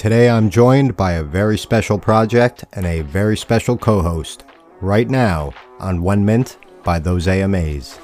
Today I'm joined by a very special project and a very special co host right now on WenMint by those AMAs.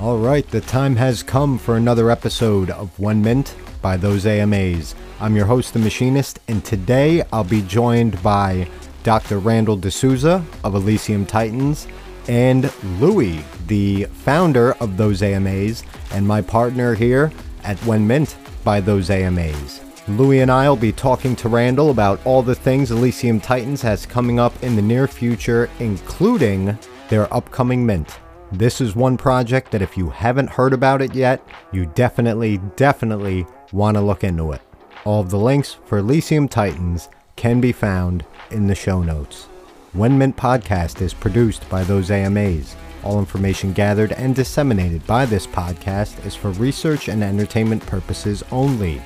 All right, the time has come for another episode of WenMint by those AMAs. I'm your host, The Machinist, and today I'll be joined by Dr. Randall D'Souza of Elysium Titans and Louie, the founder of those AMAs, and my partner here at WenMint by those AMAs. Louie and I will be talking to Randall about all the things Elysium Titans has coming up in the near future, including their upcoming mint. This is one project that if you haven't heard about it yet, you definitely, definitely want to look into it. All of the links for Elysium Titans can be found in the show notes. WenMint Podcast is produced by those AMAs. All information gathered and disseminated by this podcast is for research and entertainment purposes only.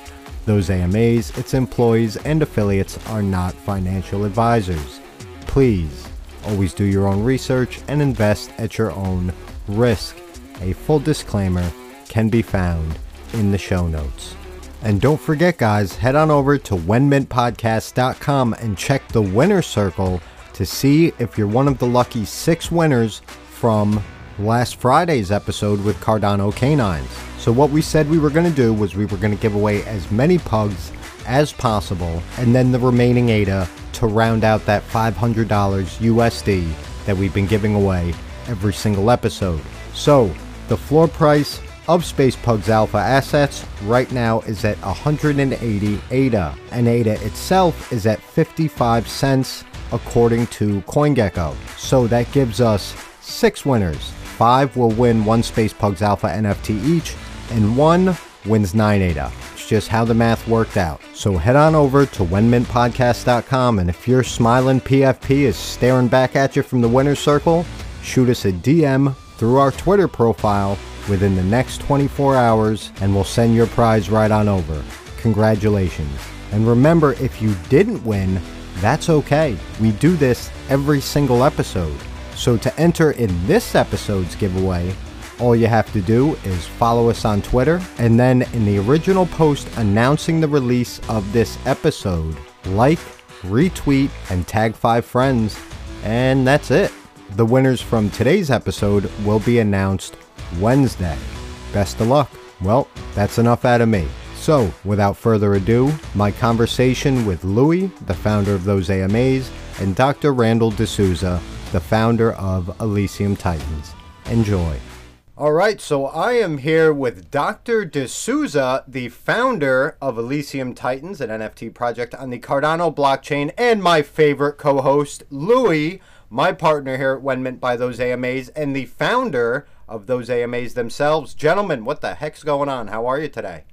Those AMAs, its employees, and affiliates are not financial advisors. Please always do your own research and invest at your own risk. A full disclaimer can be found in the show notes. And don't forget, guys, head on over to wenmintpodcast.com and check the winner circle to see if you're one of the lucky six winners from last Friday's episode with Cardano Canines. So, what we said we were going to do was we were going to give away as many pugs as possible and then the remaining ADA to round out that $500 USD that we've been giving away every single episode. So, the floor price of Space Pugs Alpha assets right now is at 180 ADA, and ADA itself is at 55 cents according to CoinGecko. So that gives us six winners. Five will win one Space Pugs Alpha NFT each, and one wins 9 ADA. It's just how the math worked out. So head on over to wenmintpodcast.com, and if your smiling PFP is staring back at you from the winner's circle, shoot us a DM through our Twitter profile within the next 24 hours and we'll send your prize right on over. Congratulations. And remember, if you didn't win, that's okay. We do this every single episode. So to enter in this episode's giveaway, all you have to do is follow us on Twitter, and then in the original post announcing the release of this episode, like, retweet, and tag five friends, and that's it. The winners from today's episode will be announced Wednesday. Best of luck. Well, that's enough out of me. So, without further ado, my conversation with Louie, the founder of those AMAs, and Dr. Randall D'Souza, the founder of Elysium Titans. Enjoy. All right, so I am here with Dr. D'Souza, the founder of Elysium Titans, an NFT project on the Cardano blockchain, and my favorite co host, Louie, my partner here at WenMint by those AMAs, and the founder of those AMAs themselves. Gentlemen, what the heck's going on? How are you today?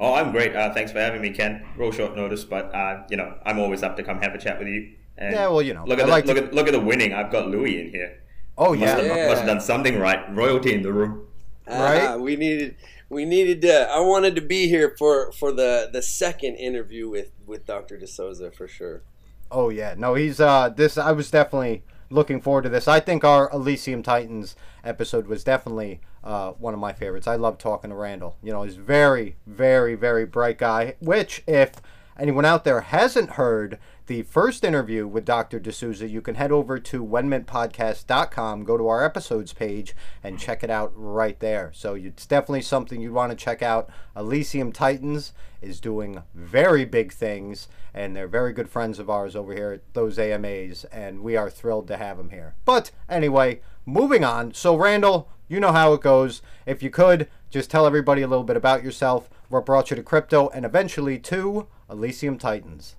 Oh, I'm great. Uh, thanks for having me, Ken. Real short notice, but uh, you know, I'm always up to come have a chat with you. And yeah, well, you know, look at the, like look to... at look at the winning. I've got Louie in here. Oh yeah, must have, yeah. must have done something right. Royalty in the room. Uh, right. We needed we needed to. I wanted to be here for for the the second interview with with Dr. D'Souza for sure. Oh yeah, no, he's uh this. I was definitely looking forward to this. I think our Elysium Titans episode was definitely uh, one of my favorites. I love talking to Randall. You know, he's very, very, very bright guy. Which, if anyone out there hasn't heard the first interview with Dr. D'Souza, you can head over to wenmintpodcast.com, go to our episodes page, and check it out right there. So it's definitely something you'd want to check out. Elysium Titans is doing very big things, and they're very good friends of ours over here at those AMAs, and we are thrilled to have them here. But anyway, moving on. So, Randall, you know how it goes. If you could, just tell everybody a little bit about yourself, what brought you to crypto, and eventually to Elysium Titans.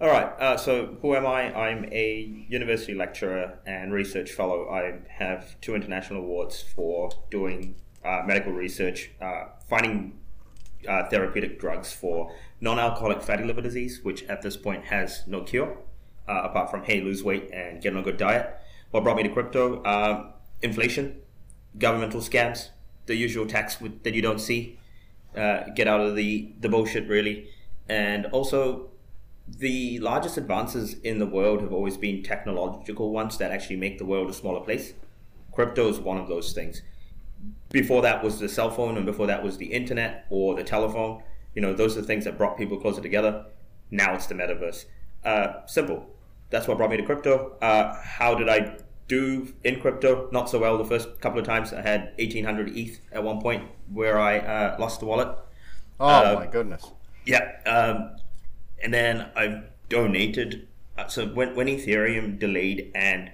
All right. Uh, so, who am I? I'm a university lecturer and research fellow. I have two international awards for doing uh, medical research, uh, finding uh, therapeutic drugs for non-alcoholic fatty liver disease, which at this point has no cure uh, apart from hey, lose weight and get on a good diet. What brought me to crypto? Uh, inflation, governmental scams, the usual tax that you don't see. get out of the the bullshit really And also, the largest advances in the world have always been technological ones that actually make the world a smaller place. Crypto is one of those things. Before that was the cell phone, and before that was the internet or the telephone. You know, those are the things that brought people closer together. Now it's the metaverse. Uh, simple. That's what brought me to crypto. Uh, how did I do in crypto? Not so well the first couple of times. I had 1800 ETH at one point where I uh, lost the wallet. Oh, Uh, my goodness. Yeah, um, and then I've donated. Uh, so when when Ethereum delayed and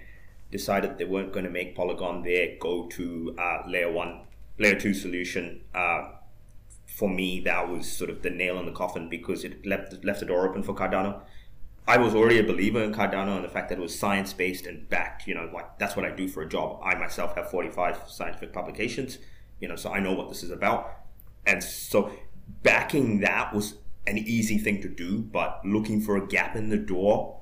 decided they weren't going to make Polygon their go-to uh, layer one, layer two solution, uh, for me that was sort of the nail in the coffin because it left left the door open for Cardano. I was already a believer in Cardano and the fact that it was science based and backed. You know, like that's what I do for a job. I myself have 45 scientific publications. You know, so I know what this is about. And so backing that was an easy thing to do, but looking for a gap in the door,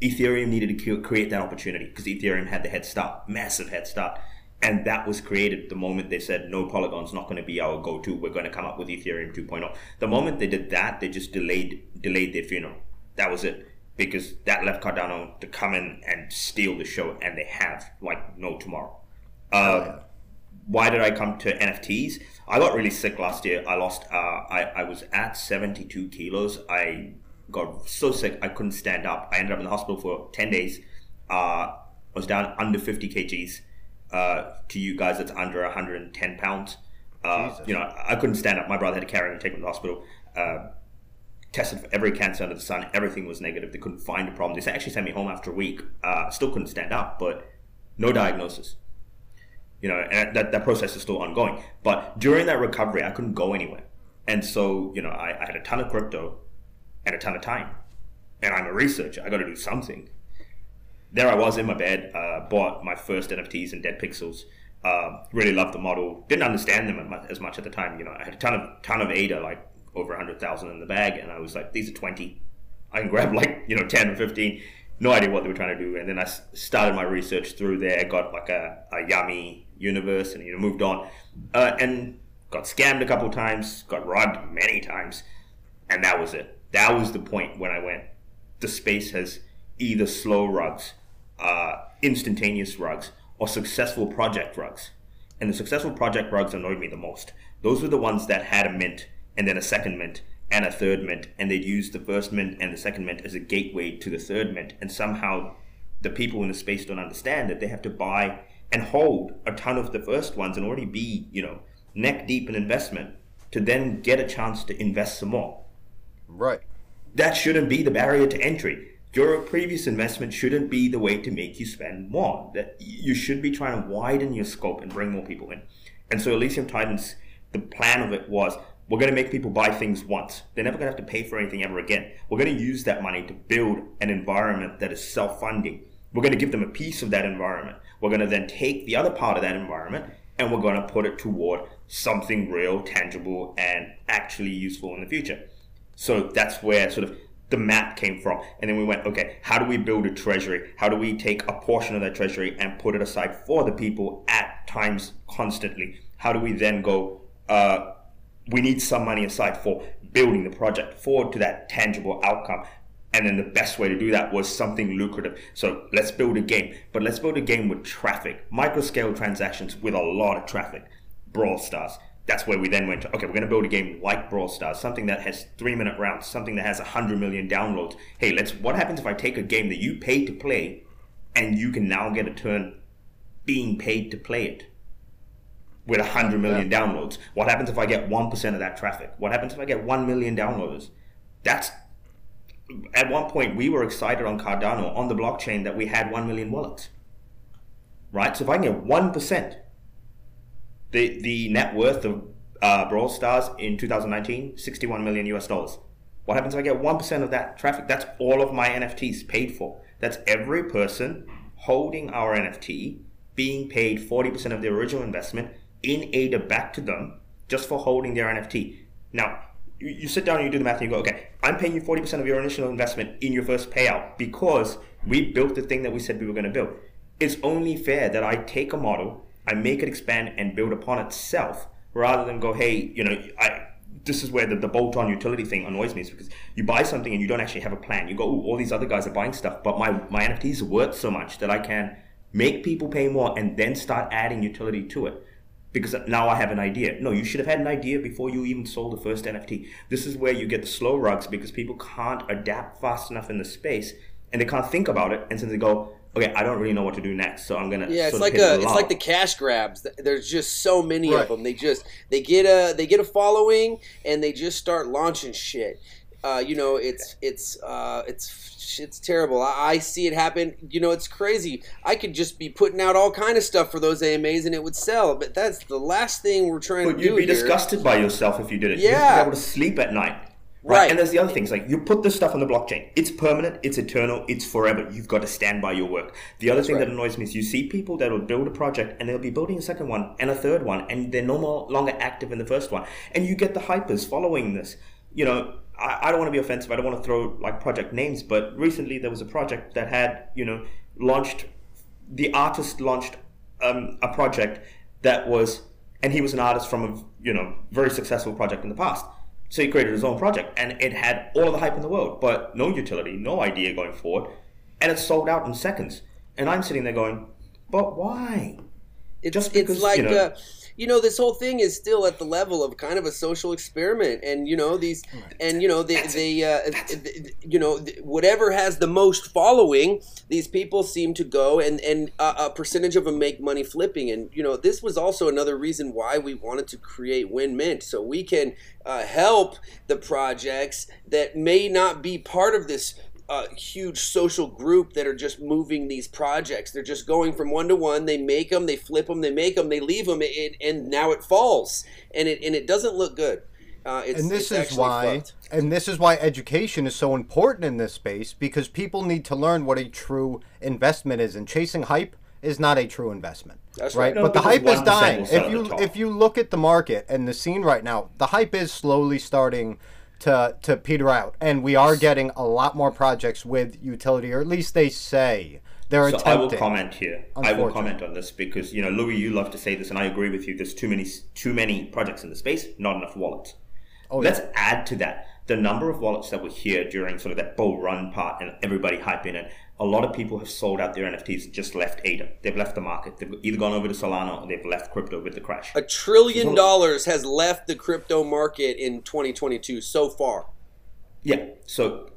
Ethereum needed to create that opportunity because Ethereum had the head start, massive head start. And that was created the moment they said, no, Polygon's not going to be our go-to. We're going to come up with Ethereum 2.0. The moment they did that, they just delayed delayed their funeral. That was it. Because that left Cardano to come in and steal the show, and they have, like no tomorrow. Uh, why did I come to NFTs? I got really sick last year. I lost. Uh, I I was at seventy two kilos. I got so sick I couldn't stand up. I ended up in the hospital for ten days. Uh, I was down under fifty kgs. Uh, to you guys, that's under one hundred and ten pounds. Uh, you know, I couldn't stand up. My brother had to carry me and take me to the hospital. Uh, tested for every cancer under the sun. Everything was negative. They couldn't find a problem. They actually sent me home after a week. Uh, still couldn't stand up, but no diagnosis you know, and that, that process is still ongoing. But during that recovery, I couldn't go anywhere. And so, you know, I, I had a ton of crypto and a ton of time. And I'm a researcher. I got to do something. There I was in my bed, uh, bought my first NFTs and Dead Pixels. Uh, really loved the model. Didn't understand them as much- at the time. You know, I had a ton of ton of ADA, like over hundred thousand in the bag, and I was like, these are twenty. I can grab like you know ten or fifteen. No idea what they were trying to do. And then I started my research through there. Got like a, a Yummi Universe, and you know moved on, uh, and got scammed a couple times. Got robbed many times, and that was it. That was the point when I went. The space has either slow rugs, uh, instantaneous rugs, or successful project rugs. And the successful project rugs annoyed me the most. Those were the ones that had a mint and then a second mint and a third mint, and they'd use the first mint and the second mint as a gateway to the third mint. And somehow the people in the space don't understand that they have to buy and hold a ton of the first ones and already be, you know, neck deep in investment to then get a chance to invest some more Right. that shouldn't be the barrier to entry. Your previous investment shouldn't be the way to make you spend more. That you should be trying to widen your scope and bring more people in. And so Elysium Titans, the plan of it was we're going to make people buy things once. They're never going to have to pay for anything ever again. We're going to use that money to build an environment that is self-funding. We're going to give them a piece of that environment. We're going to then take the other part of that environment and we're going to put it toward something real, tangible, and actually useful in the future. So that's where sort of the map came from. And then we went, okay, how do we build a treasury? How do we take a portion of that treasury and put it aside for the people at times constantly? How do we then go, uh, we need some money aside for building the project forward to that tangible outcome. And then the best way to do that was something lucrative. So let's build a game, but let's build a game with traffic, micro scale transactions with a lot of traffic. Brawl Stars. That's where we then went to, okay, we're going to build a game like Brawl Stars, something that has three minute rounds, something that has 100 million downloads. Hey, let's, what happens if I take a game that you paid to play and you can now get a turn being paid to play it? With 100 million downloads? What happens if I get 1% of that traffic? What happens if I get 1 million downloaders? That's at one point we were excited on Cardano on the blockchain that we had 1 million wallets. Right? So if I can get 1%, the, the net worth of uh, Brawl Stars in 2019, 61 million US dollars. What happens if I get 1% of that traffic? That's all of my NFTs paid for. That's every person holding our NFT being paid 40% of their original investment in ADA back to them just for holding their NFT. Now, you, you sit down and you do the math and you go, okay, I'm paying you 40% of your initial investment in your first payout because we built the thing that we said we were going to build. It's only fair that I take a model, I make it expand and build upon itself rather than go, hey, you know, I this is where the, the bolt-on utility thing annoys me is because you buy something and you don't actually have a plan. You go, all these other guys are buying stuff, but my, my NFTs are worth so much that I can make people pay more and then start adding utility to it. Because now I have an idea. No, you should have had an idea before you even sold the first NFT. This is where you get the slow rugs because people can't adapt fast enough in the space and they can't think about it. And so they go, okay, I don't really know what to do next, so I'm gonna. Yeah, it's like a, it's like the cash grabs. There's just so many right. of them. They just they get a they get a following and they just start launching shit. Uh, you know, it's it's uh, it's it's terrible. I, I, see it happen. You know, it's crazy. I could just be putting out all kind of stuff for those AMAs and it would sell. But that's the last thing we're trying but to do. You'd be here. disgusted by yourself if you did it. Yeah. You'd be able to sleep at night. Right. right. And there's the other things like you put this stuff on the blockchain. It's permanent, it's eternal, it's forever. You've got to stand by your work. The other That's thing right. that annoys me is you see people that will build a project and they'll be building a second one and a third one and they're no more longer active in the first one. And you get the hypers following this. You know, I, I don't want to be offensive. I don't want to throw like project names, but recently there was a project that had, you know, launched, the artist launched um, a project that was, and he was an artist from a, you know, very successful project in the past so he created his own project and it had all of the hype in the world, but no utility, no idea going forward. And it sold out in seconds. And I'm sitting there going, but why? It's, Just because, it's like, you know, uh, you know, this whole thing is still at the level of kind of a social experiment, and you know these, and you know they, they uh, you know, whatever has the most following, these people seem to go, and and a, a percentage of them make money flipping, and you know, this was also another reason why we wanted to create WenMint, so we can uh, help the projects that may not be part of this a huge social group that are just moving these projects. They're just going from one to one. They make them, they flip them, they make them, they leave them, and, and now it falls, and it and it doesn't look good. Uh, and this is why, and this is why education is so important in this space because people need to learn what a true investment is, and chasing hype is not a true investment. That's right. right. No, but the hype is dying. If you if you look at the market and the scene right now, the hype is slowly starting to to peter out, and we are getting a lot more projects with utility, or at least they say they're so attempting. I will comment here. I will comment on this because you know, Louie, you love to say this, and I agree with you. There's too many too many projects in the space, not enough wallets. Oh, Let's yeah. add to that the number of wallets that were here during sort of that bull run part, and everybody hyping it a lot of people have sold out their NFTs just left ADA. They've left the market. They've either gone over to Solana or they've left crypto with the crash. A trillion dollars has left the crypto market in 2022 so far. Yeah. So,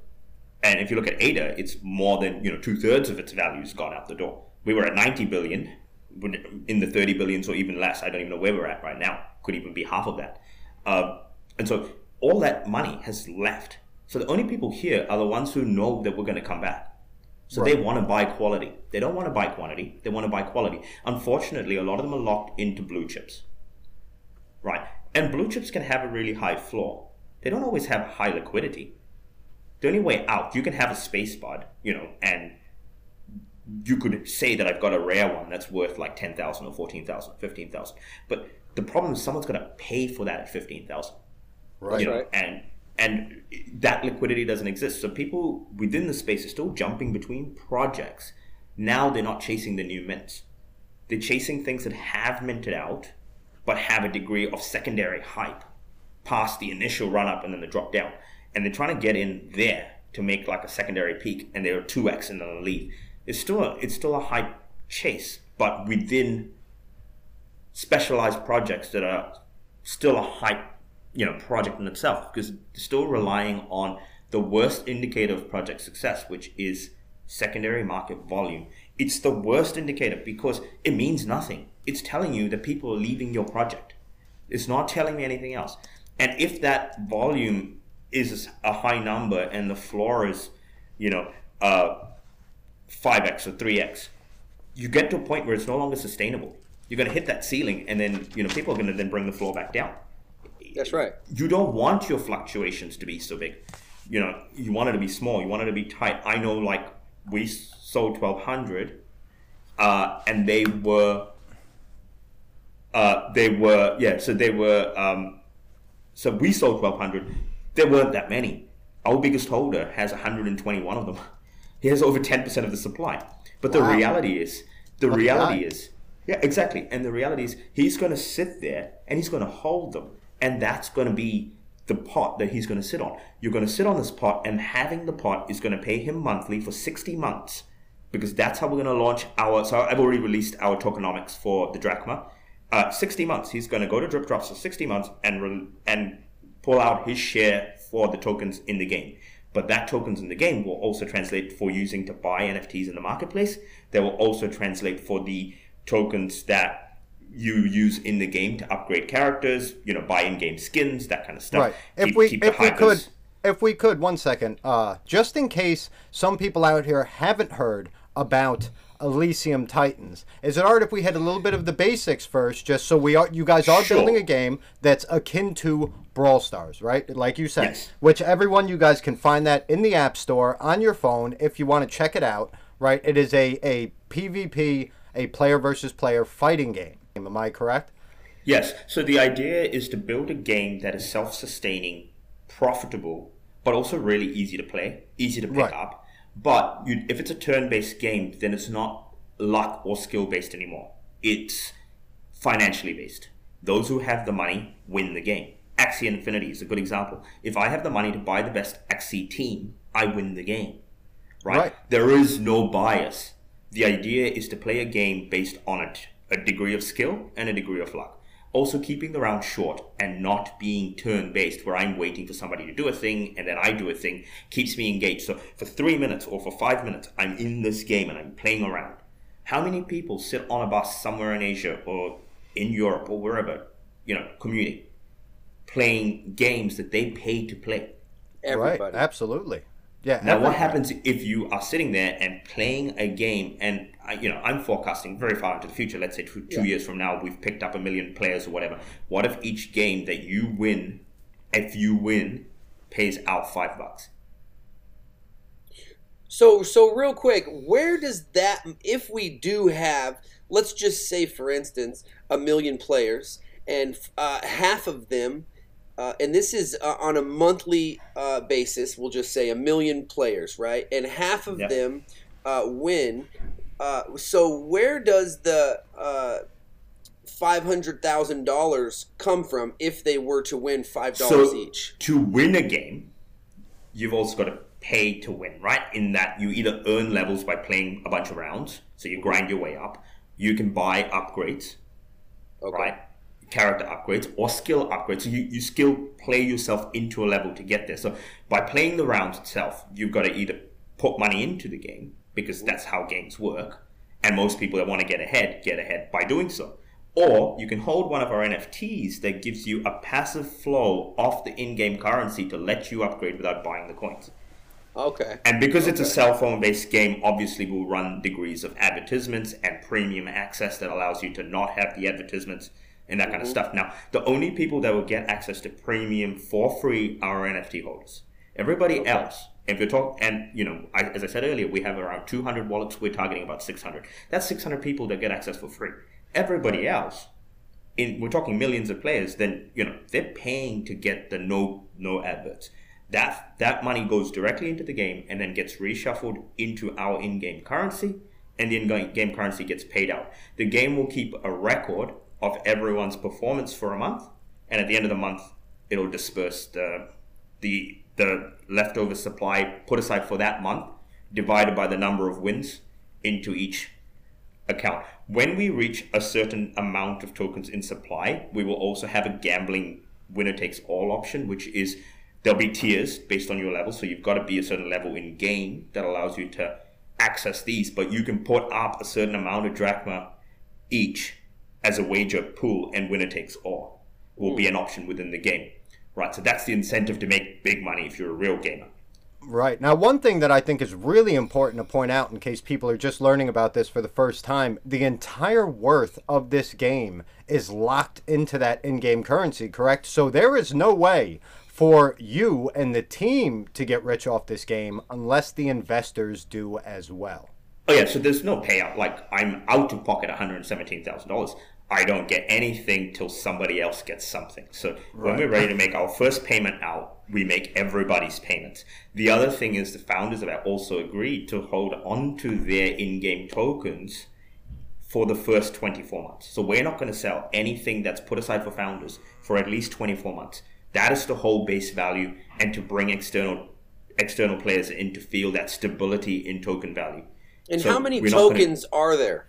and if you look at ADA, it's more than you know two thirds of its value has gone out the door. We were at 90 billion, in the 30 billions or even less. I don't even know where we're at right now. Could even be half of that. Uh, and so all that money has left. So the only people here are the ones who know that we're going to come back so right. they want to buy quality. They don't want to buy quantity. They want to buy quality. Unfortunately, a lot of them are locked into blue chips. Right. And blue chips can have a really high floor. They don't always have high liquidity. The only way out, you can have a space bud, you know, and you could say that I've got a rare one that's worth like 10,000 or 14,000, 15,000. But the problem is someone's going to pay for that at 15,000. Right. You know, right. And and that liquidity doesn't exist. So people within the space are still jumping between projects. Now they're not chasing the new mints. They're chasing things that have minted out, but have a degree of secondary hype past the initial run up and then the drop down. And they're trying to get in there to make like a secondary peak, and they're two x and then leave. It's still a, it's still a hype chase, but within specialized projects that are still a hype you know project in itself because still relying on the worst indicator of project success, which is secondary market volume. It's the worst indicator because it means nothing. It's telling you that people are leaving your project. It's not telling me anything else. And if that volume is a high number and the floor is, you know, uh, 5x or 3x, you get to a point where it's no longer sustainable. You're going to hit that ceiling, and then you know people are going to then bring the floor back down. That's right. You don't want your fluctuations to be so big. You know, you want it to be small. You want it to be tight. I know, like we sold twelve hundred, uh, and they were, uh, they were yeah. So they were. Um, so we sold twelve hundred. There weren't that many. Our biggest holder has 121 of them. He has over 10% of the supply. But wow. the reality is, the reality is, yeah, exactly. And the reality is, he's going to sit there and he's going to hold them and that's going to be the pot that he's going to sit on. You're going to sit on this pot, and having the pot is going to pay him monthly for 60 months because that's how we're going to launch our. So I've already released our tokenomics for the drachma. Uh, 60 months. He's going to go to drip drops for 60 months and re- and pull out his share for the tokens in the game. But that tokens in the game will also translate for using to buy NFTs in the marketplace. They will also translate for the tokens that you use in the game to upgrade characters, you know, buy in-game skins, that kind of stuff. Right. If keep, we keep if we could if we could one second, uh, just in case some people out here haven't heard about Elysium Titans. Is it alright if we had a little bit of the basics first, just so we are you guys are sure. building a game that's akin to Brawl Stars, right? Like you said, yes. which everyone you guys can find that in the App Store on your phone if you want to check it out, right? It is a a PvP, a player versus player fighting game. Am I correct? Yes. So the idea is to build a game that is self-sustaining, profitable, but also really easy to play, easy to pick right. up but you, if it's a turn-based game, then it's not luck or skill-based anymore. It's financially based. Those who have the money win the game. Axie Infinity is a good example. If I have the money to buy the best Axie team, I win the game. Right? right. There is no bias. The idea is to play a game based on a, a degree of skill and a degree of luck also keeping the round short and not being turn based where I'm waiting for somebody to do a thing and then I do a thing keeps me engaged. So for three minutes or for five minutes, I'm in this game and I'm playing around. How many people sit on a bus somewhere in Asia or in Europe or wherever, you know, commuting, playing games that they pay to play? Everybody. Right, absolutely. Yeah. Now, what happens if you are sitting there and playing a game, and you know, I'm forecasting very far into the future. Let's say two, two yeah. years from now, we've picked up a million players or whatever. What if each game that you win, if you win, pays out five bucks? So, so real quick, where does that? If we do have, let's just say, for instance, a million players, and uh, half of them uh, and this is uh, on a monthly uh, basis. We'll just say a million players, right? And half of them uh, win. Uh, so where does the uh, five hundred thousand dollars come from if they were to win five dollars so each? To win a game, you've also got to pay to win, right? In that you either earn levels by playing a bunch of rounds, so you grind your way up. You can buy upgrades, okay. right? character upgrades or skill upgrades. So you, you skill play yourself into a level to get there. So by playing the rounds itself, you've got to either put money into the game because that's how games work. And most people that want to get ahead get ahead by doing so. Or you can hold one of our NFTs that gives you a passive flow off the in game currency to let you upgrade without buying the coins. Okay. And because okay. it's a cell phone based game, obviously we'll run degrees of advertisements and premium access that allows you to not have the advertisements and that mm-hmm. kind of stuff. Now, the only people that will get access to premium for free are NFT holders. Everybody okay. else, if you're talking, and you know, I, as I said earlier, we have around 200 wallets. We're targeting about 600. That's 600 people that get access for free. Everybody else, in we're talking millions of players. Then you know they're paying to get the no no adverts. That that money goes directly into the game and then gets reshuffled into our in-game currency, and the in-game currency gets paid out. The game will keep a record of everyone's performance for a month, and at the end of the month, it'll disperse the the the leftover supply put aside for that month divided by the number of wins into each account. When we reach a certain amount of tokens in supply, we will also have a gambling winner takes all option, which is there'll be tiers based on your level. So you've got to be a certain level in game that allows you to access these, but you can put up a certain amount of drachma each as a wager pool and winner takes all will be hmm. an option within the game. Right, so that's the incentive to make big money if you're a real gamer. Right. Now, one thing that I think is really important to point out in case people are just learning about this for the first time the entire worth of this game is locked into that in game currency, correct? So there is no way for you and the team to get rich off this game unless the investors do as well. Oh, yeah, so there's no payout. Like, I'm out of pocket $117,000. I don't get anything till somebody else gets something. So right. when we're ready to make our first payment out, we make everybody's payments. The other thing is the founders have also agreed to hold on to their in-game tokens for the first 24 months. So we're not going to sell anything that's put aside for founders for at least 24 months. That is to hold base value and to bring external external players in to feel that stability in token value. And so how many tokens gonna... are there?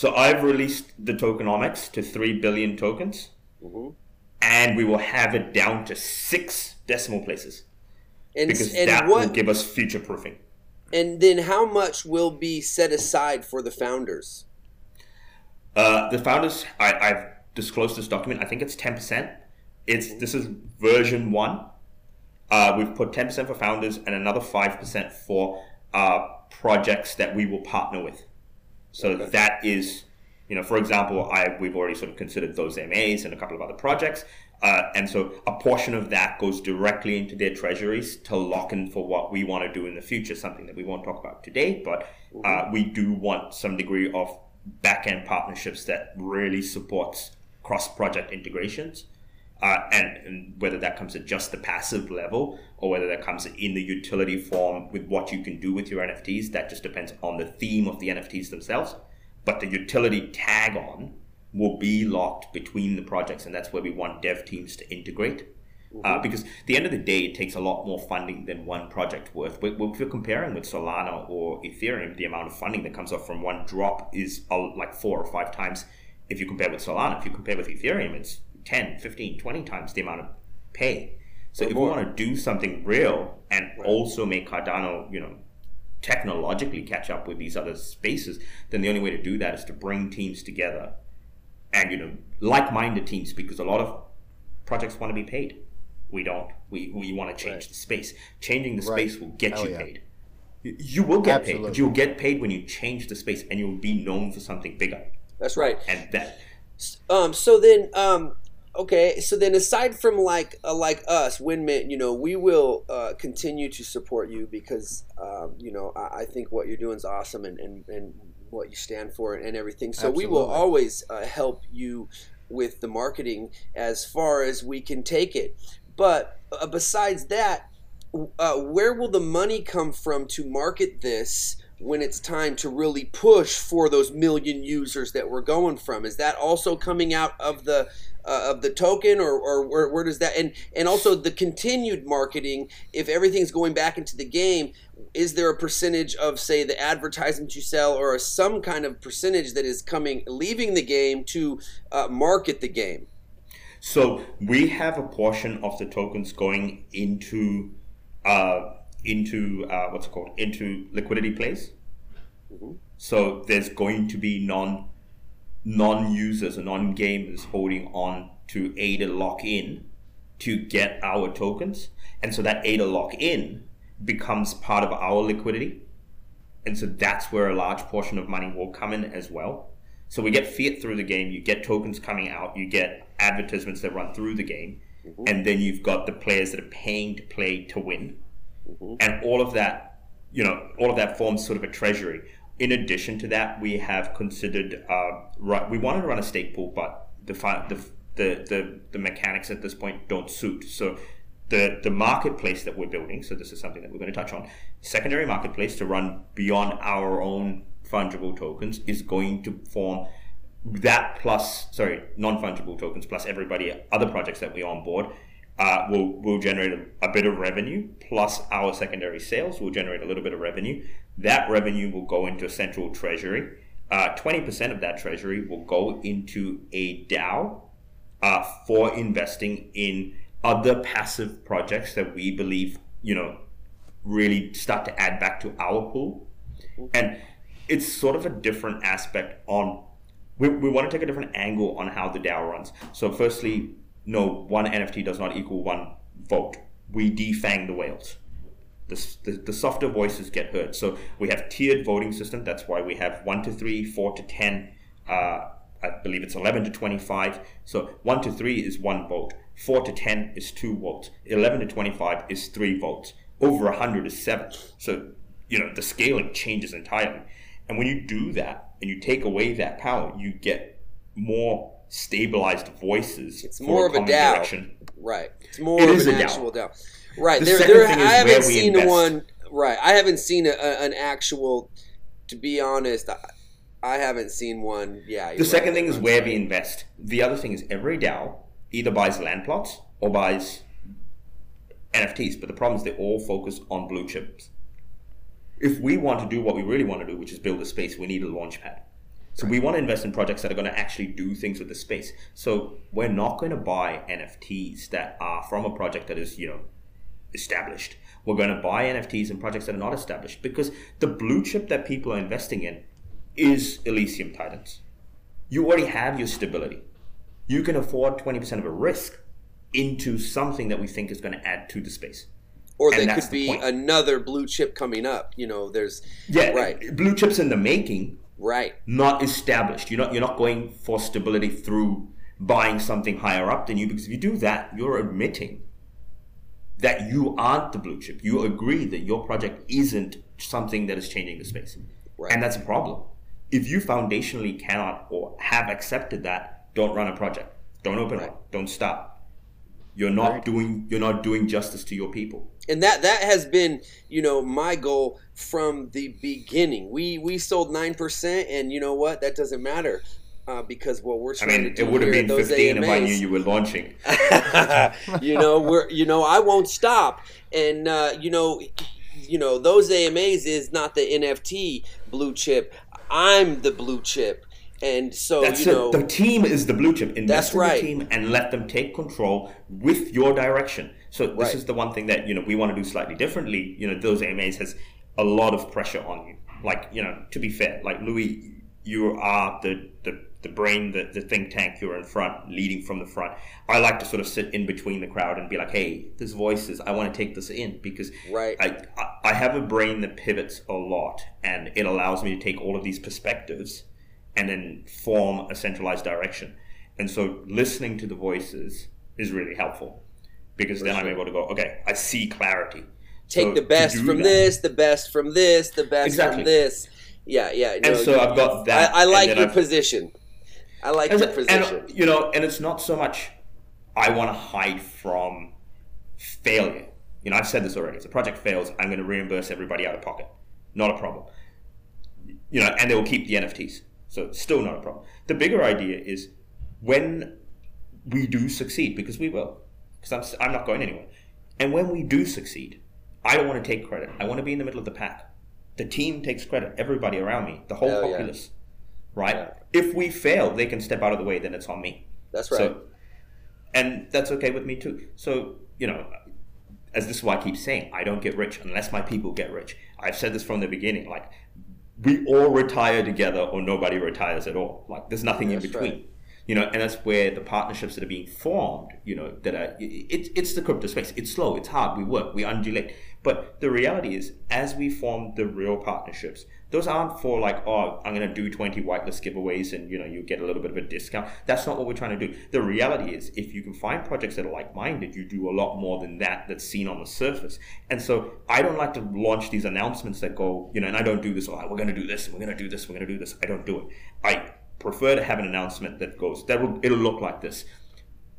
So I've released the tokenomics to three billion tokens, mm-hmm. and we will have it down to six decimal places and, because and that what, will give us future proofing. And then, how much will be set aside for the founders? Uh, the founders, I, I've disclosed this document. I think it's ten percent. It's this is version one. Uh, we've put ten percent for founders and another five percent for uh, projects that we will partner with. So okay. that is, you know, for example, I we've already sort of considered those MAs and a couple of other projects. Uh, and so a portion of that goes directly into their treasuries to lock in for what we want to do in the future, something that we won't talk about today, but uh, mm-hmm. we do want some degree of back end partnerships that really supports cross project integrations. Uh, and, and, whether that comes at just the passive level or whether that comes in the utility form with what you can do with your NFTs, that just depends on the theme of the NFTs themselves. But the utility tag on will be locked between the projects, and that's where we want dev teams to integrate. Uh, mm-hmm. Uh, because at the end of the day, it takes a lot more funding than one project worth. If we're comparing with Solana or Ethereum, the amount of funding that comes off from one drop is uh, like four or five times if you compare with Solana. If you compare with Ethereum, it's 10, 15, 20 times the amount of pay. So if more. we want to do something real and right. also make Cardano, you know, technologically catch up with these other spaces, then the only way to do that is to bring teams together and you know like-minded teams because a lot of projects want to be paid we don't we, we want to change right. the space changing the space will get Hell you yeah. paid you will get Absolutely. paid but you'll get paid when you change the space and you'll be known for something bigger that's right and that um so then um okay so then aside from like uh, like us WenMint you know we will uh, continue to support you because um, you know I, I, think what you're doing is awesome and, and, and what you stand for and everything. So Absolutely. we will always uh, help you with the marketing as far as we can take it. But uh, besides that, uh, where will the money come from to market this when it's time to really push for those million users that we're going from? Is that also coming out of the uh, of the token, or, or where, where does that and and also the continued marketing? If everything's going back into the game, is there a percentage of say the advertisements you sell or some kind of percentage that is coming leaving the game to uh, market the game so we have a portion of the tokens going into uh, into uh, what's it called into liquidity plays mm-hmm. so there's going to be non non users or non gamers holding on to ADA lock in to get our tokens and so that ADA lock in becomes part of our liquidity. And so that's where a large portion of money will come in as well. So we get fiat through the game, you get tokens coming out, you get advertisements that run through the game, mm-hmm. and then you've got the players that are paying to play to win. Mm-hmm. And all of that, you know, all of that forms sort of a treasury. In addition to that, we have considered, uh, we wanted to run a stake pool, but the, the, the, the, the mechanics at this point don't suit. So the, the marketplace that we're building, so this is something that we're going to touch on, secondary marketplace to run beyond our own fungible tokens is going to form that plus, sorry, non-fungible tokens plus everybody, other projects that we onboard uh, will, will generate a, bit of revenue plus our secondary sales will generate a little bit of revenue. That revenue will go into a central treasury. Uh, 20% of that treasury will go into a DAO uh, for investing in other passive projects that we believe, you know, really start to add back to our pool. And it's sort of a different aspect on, we, we want to take a different angle on how the DAO runs. So, firstly, no, one NFT does not equal one vote. We defang the whales. The, the, the, softer voices get heard. So we have tiered voting system. That's why we have one to three, four to ten. Uh, I believe it's eleven to twenty-five. So one to three is one vote. 4 to 10 is 2 votes. 11 to 25 is 3 votes. Over 100 is 7. So, you know, the scaling changes entirely. And when you do that and you take away that power, you get more stabilized voices. It's more of a DAO. Direction. Right. It's more it of an actual DAO. Right. The there, there, I haven't seen invest. one. Right. I haven't seen a, a, an actual, to be honest, I, I haven't seen one. Yeah. The second right, thing is where we invest. The other thing is every DAO either buys land plots or buys NFTs, but the problem is they all focus on blue chips. If we want to do what we really want to do, which is build a space, we need a launch pad. So we want to invest in projects that are going to actually do things with the space. So we're not going to buy NFTs that are from a project that is, you know, established. We're going to buy NFTs in projects that are not established because the blue chip that people are investing in is Elysium Titans. You already have your stability. You can afford 20% of a risk into something that we think is going to add to the space. Or there could be another blue chip coming up. You know, there's yeah, right. Blue chips in the making, right? Not established. You're not you're not going for stability through buying something higher up than you because if you do that, you're admitting that you aren't the blue chip. You agree that your project isn't something that is changing the space, right. and that's a problem. If you foundationally cannot or have accepted that, don't run a project. Don't open right. up. Don't stop you're not right. doing you're not doing justice to your people and that that has been you know my goal from the beginning we we sold 9% and you know what that doesn't matter uh, because what we're trying I mean, to do it would have been 15 AMAs, if I knew you were launching. you know, we're you know I won't stop, and uh, you know, you know those AMAs is not the NFT blue chip. I'm the blue chip. And so that's you know, the team is the blue chip. Invest that's in right. the team and let them take control with your direction. So this right. is the one thing that you know we want to do slightly differently. You know, those AMAs has a lot of pressure on you. Like you know, to be fair, like Louie, you are the the, the brain, the, the think tank. You're in front, leading from the front. I like to sort of sit in between the crowd and be like, hey, there's voices. I want to take this in because right. I I have a brain that pivots a lot, and it allows me to take all of these perspectives and then form a centralized direction. And so listening to the voices is really helpful because For then sure. I'm able to go, okay, I see clarity. Take so the best from that, this, the best from this, the best exactly. from this. Yeah, yeah. No, and so I've got that. I, I like your I've, position. I like your position. And, you know, and it's not so much I want to hide from failure. You know, I've said this already. If the project fails, I'm going to reimburse everybody out of pocket. Not a problem. You know, and they will keep the NFTs. So still not a problem. The bigger idea is when we do succeed, because we will, because I'm, I'm not going anywhere. And when we do succeed, I don't want to take credit. I want to be in the middle of the pack. The team takes credit, everybody around me, the whole Hell populace, yeah. right? Yeah. If we fail, they can step out of the way, then it's on me. That's right. So, and that's okay with me too. So, you know, as this is why I keep saying, I don't get rich unless my people get rich. I've said this from the beginning. Like, we all retire together or nobody retires at all. Like there's nothing in between. Right. You know, and that's where the partnerships that are being formed, you know, that are it's it's the crypto space. It's slow, it's hard, we work, we undulate. But the reality is, as we form the real partnerships, those aren't for like, oh, I'm going to do 20 whitelist giveaways and, you know, you get a little bit of a discount. That's not what we're trying to do. The reality is, if you can find projects that are like-minded, you do a lot more than that that's seen on the surface. And so I don't like to launch these announcements that go, you know, and I don't do this, oh, we're going to do this, we're going to do this, we're going to do this. I don't do it. I prefer to have an announcement that goes, that will, it'll look like this.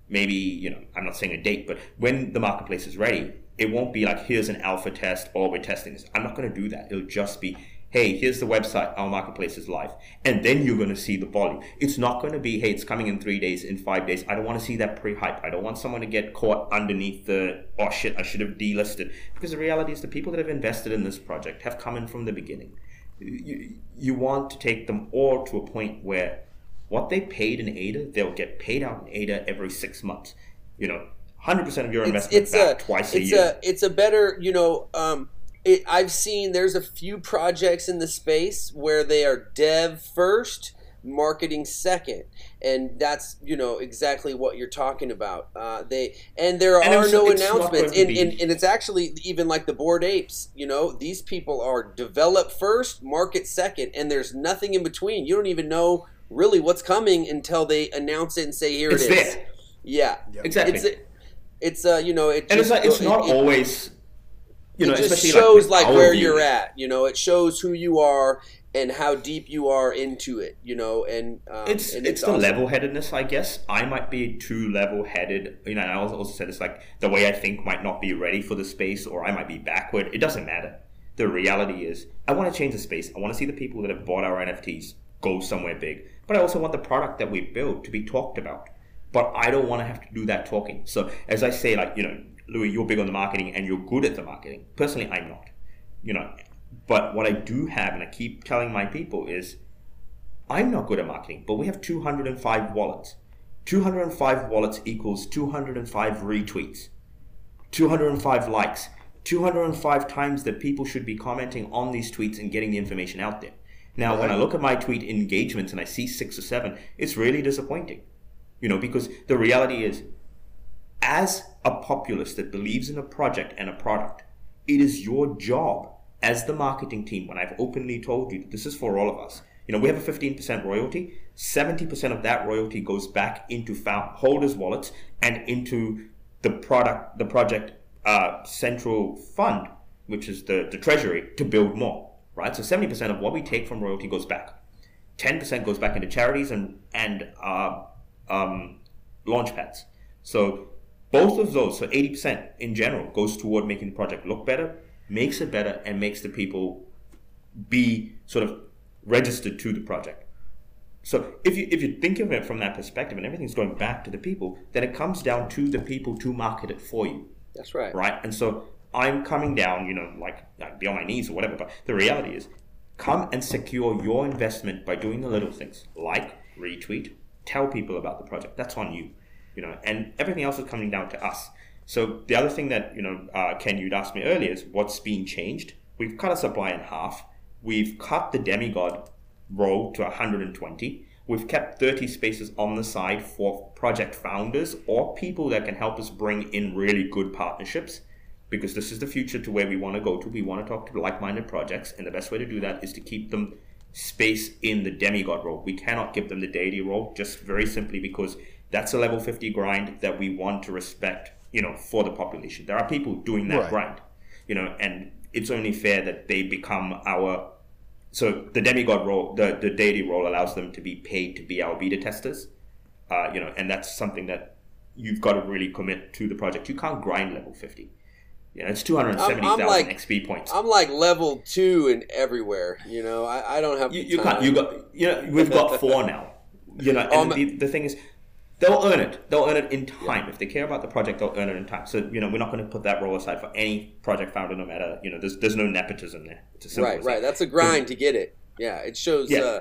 Maybe, you know, I'm not saying a date, but when the marketplace is ready, it won't be like, here's an alpha test or we're testing this. I'm not going to do that. It'll just be, hey, here's the website, our marketplace is live. And then you're going to see the volume. It's not going to be, hey, it's coming in three days, in five days. I don't want to see that pre hype. I don't want someone to get caught underneath the, oh shit, I should have delisted. Because the reality is the people that have invested in this project have come in from the beginning. You, you want to take them all to a point where what they paid in ADA, they'll get paid out in ADA every six months. You know, 100% of your investment it's, it's back a, twice a it's year. A, it's a better, you know, um, it, I've seen there's a few projects in the space where they are dev first, marketing second, and that's you know exactly what you're talking about. Uh, they and there and are no announcements, and, and, and it's actually even like the Bored Apes. You know, these people are develop first, market second, and there's nothing in between. You don't even know really what's coming until they announce it and say here it's it is. There. Yeah, yep. exactly. It's, it's uh, you know, it and just, it's, like, it's not it, always you know, it just shows like, like where you're at. You know, it shows who you are and how deep you are into it. You know, and um, it's and it's, it's the awesome. level headedness, I guess. I might be too level headed. You know, I also said it's like the way I think might not be ready for the space, or I might be backward. It doesn't matter. The reality is, I want to change the space. I want to see the people that have bought our NFTs go somewhere big, but I also want the product that we build to be talked about. but I don't want to have to do that talking. So as I say, like you know, Louie, you're big on the marketing and you're good at the marketing. Personally, I'm not. You know, but what I do have, and I keep telling my people, is I'm not good at marketing, but we have 205 wallets. 205 wallets equals 205 retweets, 205 likes, 205 times that people should be commenting on these tweets and getting the information out there. Now, when I look at my tweet engagements and I see six or seven, it's really disappointing. You know, because the reality is, as a populace that believes in a project and a product, it is your job as the marketing team, when I've openly told you this is for all of us. You know, we have a 15% royalty. 70% of that royalty goes back into holders' wallets and into the product, the project uh, central fund, which is the, the treasury, to build more. Right. So 70% of what we take from royalty goes back. 10% goes back into charities and and uh, um, launch pads. So both of those, so 80% in general, goes toward making the project look better, makes it better, and makes the people be sort of registered to the project. So if you if you think of it from that perspective and everything's going back to the people, then it comes down to the people to market it for you. That's right. Right? And so I'm coming down, you know, like I'd be on my knees or whatever, but the reality is come and secure your investment by doing the little things like retweet, tell people about the project. That's on you, you know, and everything else is coming down to us. So the other thing that you know, uh, Ken, you'd asked me earlier is what's being changed. We've cut our supply in half. We've cut the demigod role to 120. We've kept 30 spaces on the side for project founders or people that can help us bring in really good partnerships because this is the future to where we want to go to. We want to talk to like-minded projects, and the best way to do that is to keep them space in the demigod role. We cannot give them the deity role just very simply because that's a level 50 grind that we want to respect, you know, for the population. There are people doing that right. grind, you know, and it's only fair that they become our so the demigod role, the, the deity role allows them to be paid to be our beta testers. Uh, you know, and that's something that you've got to really commit to the project. You can't grind level 50. Yeah, it's 270,000 like, XP points. I'm like level two in everywhere. You know, I, I don't have. You, you can't. You got. You know, we've got four now. You know, and um, the, the thing is, they'll earn it. They'll earn it in time. Yeah. If they care about the project, they'll earn it in time. So you know, we're not going to put that role aside for any project founder, no matter you know. There's there's no nepotism there. right, right. That's a grind to get it. Yeah, it shows. Yeah. Uh,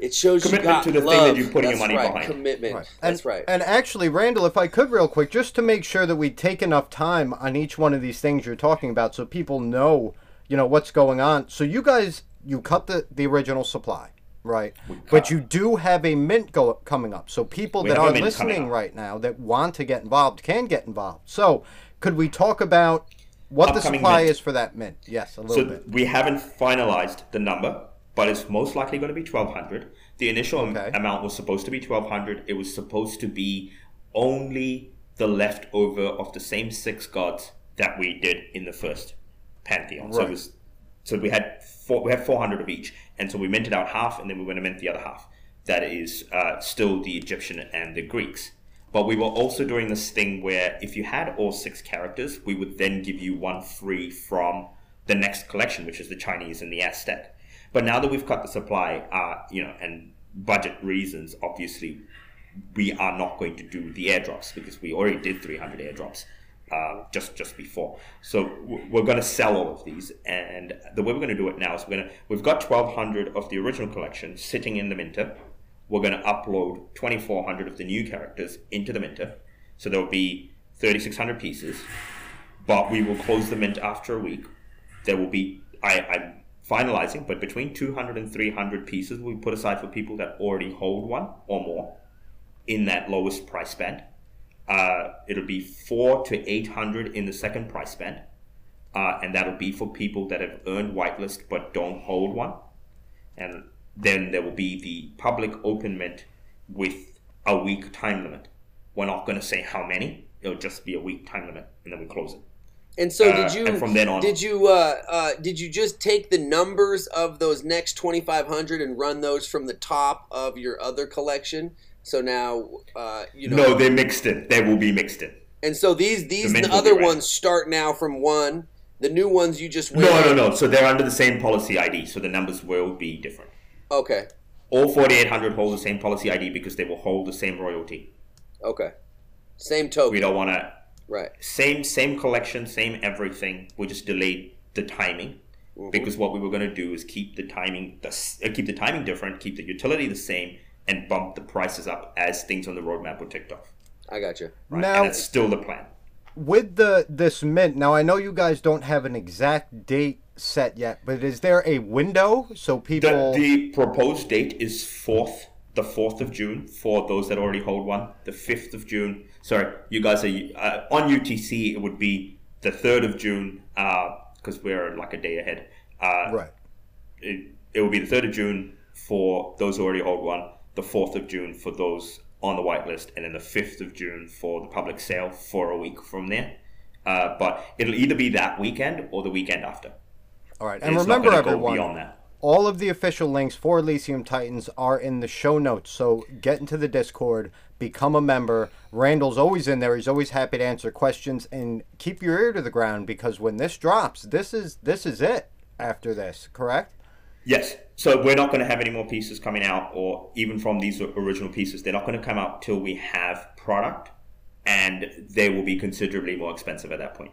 it shows commitment to the love. thing that you're putting That's your money right. behind. Commitment. Right. That's right. And actually, Randall, if I could, real quick, just to make sure that we take enough time on each one of these things you're talking about, so people know, you know, what's going on. So you guys, you cut the the original supply, right? But you do have a mint go coming up. So people we that are listening right now that want to get involved can get involved. So could we talk about what Upcoming the supply mint. is for that mint? Yes, a little so bit. We haven't finalized the number but it's most likely going to be 1200 the initial okay. amount was supposed to be 1200 it was supposed to be only the leftover of the same six gods that we did in the first pantheon right. so it was so we had four, we had 400 of each and so we minted out half and then we went and mint the other half. That is uh, still the egyptian and the greeks. But we were also doing this thing where if you had all six characters we would then give you one free from the next collection which is the chinese and the aztec. But now that we've cut the supply, uh, you know, and budget reasons, obviously, we are not going to do the airdrops because we already did 300 airdrops uh, just just before. So we're going to sell all of these, and the way we're going to do it now is we're going to we've got 1,200 of the original collection sitting in the Minter. We're going to upload 2,400 of the new characters into the Minter, so there'll be 3,600 pieces. But we will close the mint after a week. There will be I, I'm finalizing, but between 200 and 300 pieces we put aside for people that already hold one or more in that lowest price band. Uh, it'll be four to 800 in the second price band. Uh, and that'll be for people that have earned whitelist but don't hold one. And then there will be the public open mint with a week time limit. We're not going to say how many, it'll just be a week time limit, and then we close it. And so, did uh, you? from then on, did you? Uh, uh, did you just take the numbers of those next twenty five hundred and run those from the top of your other collection? So now, uh, you know. No, they mixed it. They will be mixed in. And so these these the other ones start now from one. The new ones you just no no no. So they're under the same policy ID. So the numbers will be different. Okay. All forty eight hundred hold the same policy ID because they will hold the same royalty. Okay. Same token. We don't want to. Right. Same same collection, same everything. We just delayed the timing mm-hmm. because what we were going to do is keep the timing the, uh, keep the timing different, keep the utility the same, and bump the prices up as things on the roadmap were ticked off. I got you. Right? Now, and that's still the plan. With the this mint, now I know you guys don't have an exact date set yet, but is there a window so people? The, the proposed date is fourth, the fourth of June for those that already hold one. The fifth of June. Sorry, you guys are uh, on UTC. It would be the third of June because uh, we're like a day ahead. Uh, right. It, it will be the third of June for those who already hold one. The fourth of June for those on the whitelist, and then the fifth of June for the public sale for a week from there. Uh, but it'll either be that weekend or the weekend after. All right, and it's remember everyone, all of the official links for Elysium Titans are in the show notes. So get into the Discord, become a member. Randall's always in there. He's always happy to answer questions and keep your ear to the ground because when this drops, this is this is it. After this, correct? Yes. So we're not going to have any more pieces coming out, or even from these original pieces, they're not going to come out till we have product, and they will be considerably more expensive at that point.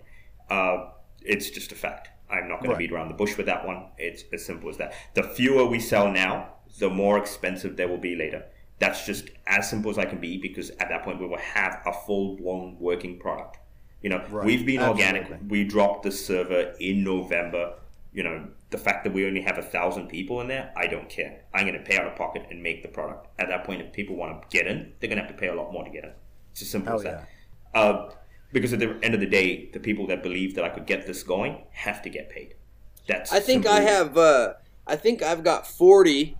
Uh, it's just a fact. I'm not going right. to beat around the bush with that one. It's as simple as that. The fewer we sell now, the more expensive they will be later. That's just as simple as I can be because at that point we will have a full blown working product. You know, right. we've been Absolutely. organic. We dropped the server in November. You know, the fact that we only have a thousand people in there, I don't care. I'm going to pay out of pocket and make the product. At that point, if people want to get in, they're going to have to pay a lot more to get in. It's as simple Hell as that. Yeah. Uh, because at the end of the day, the people that believe that I could get this going have to get paid. That's I think I have. Uh, I think I've got forty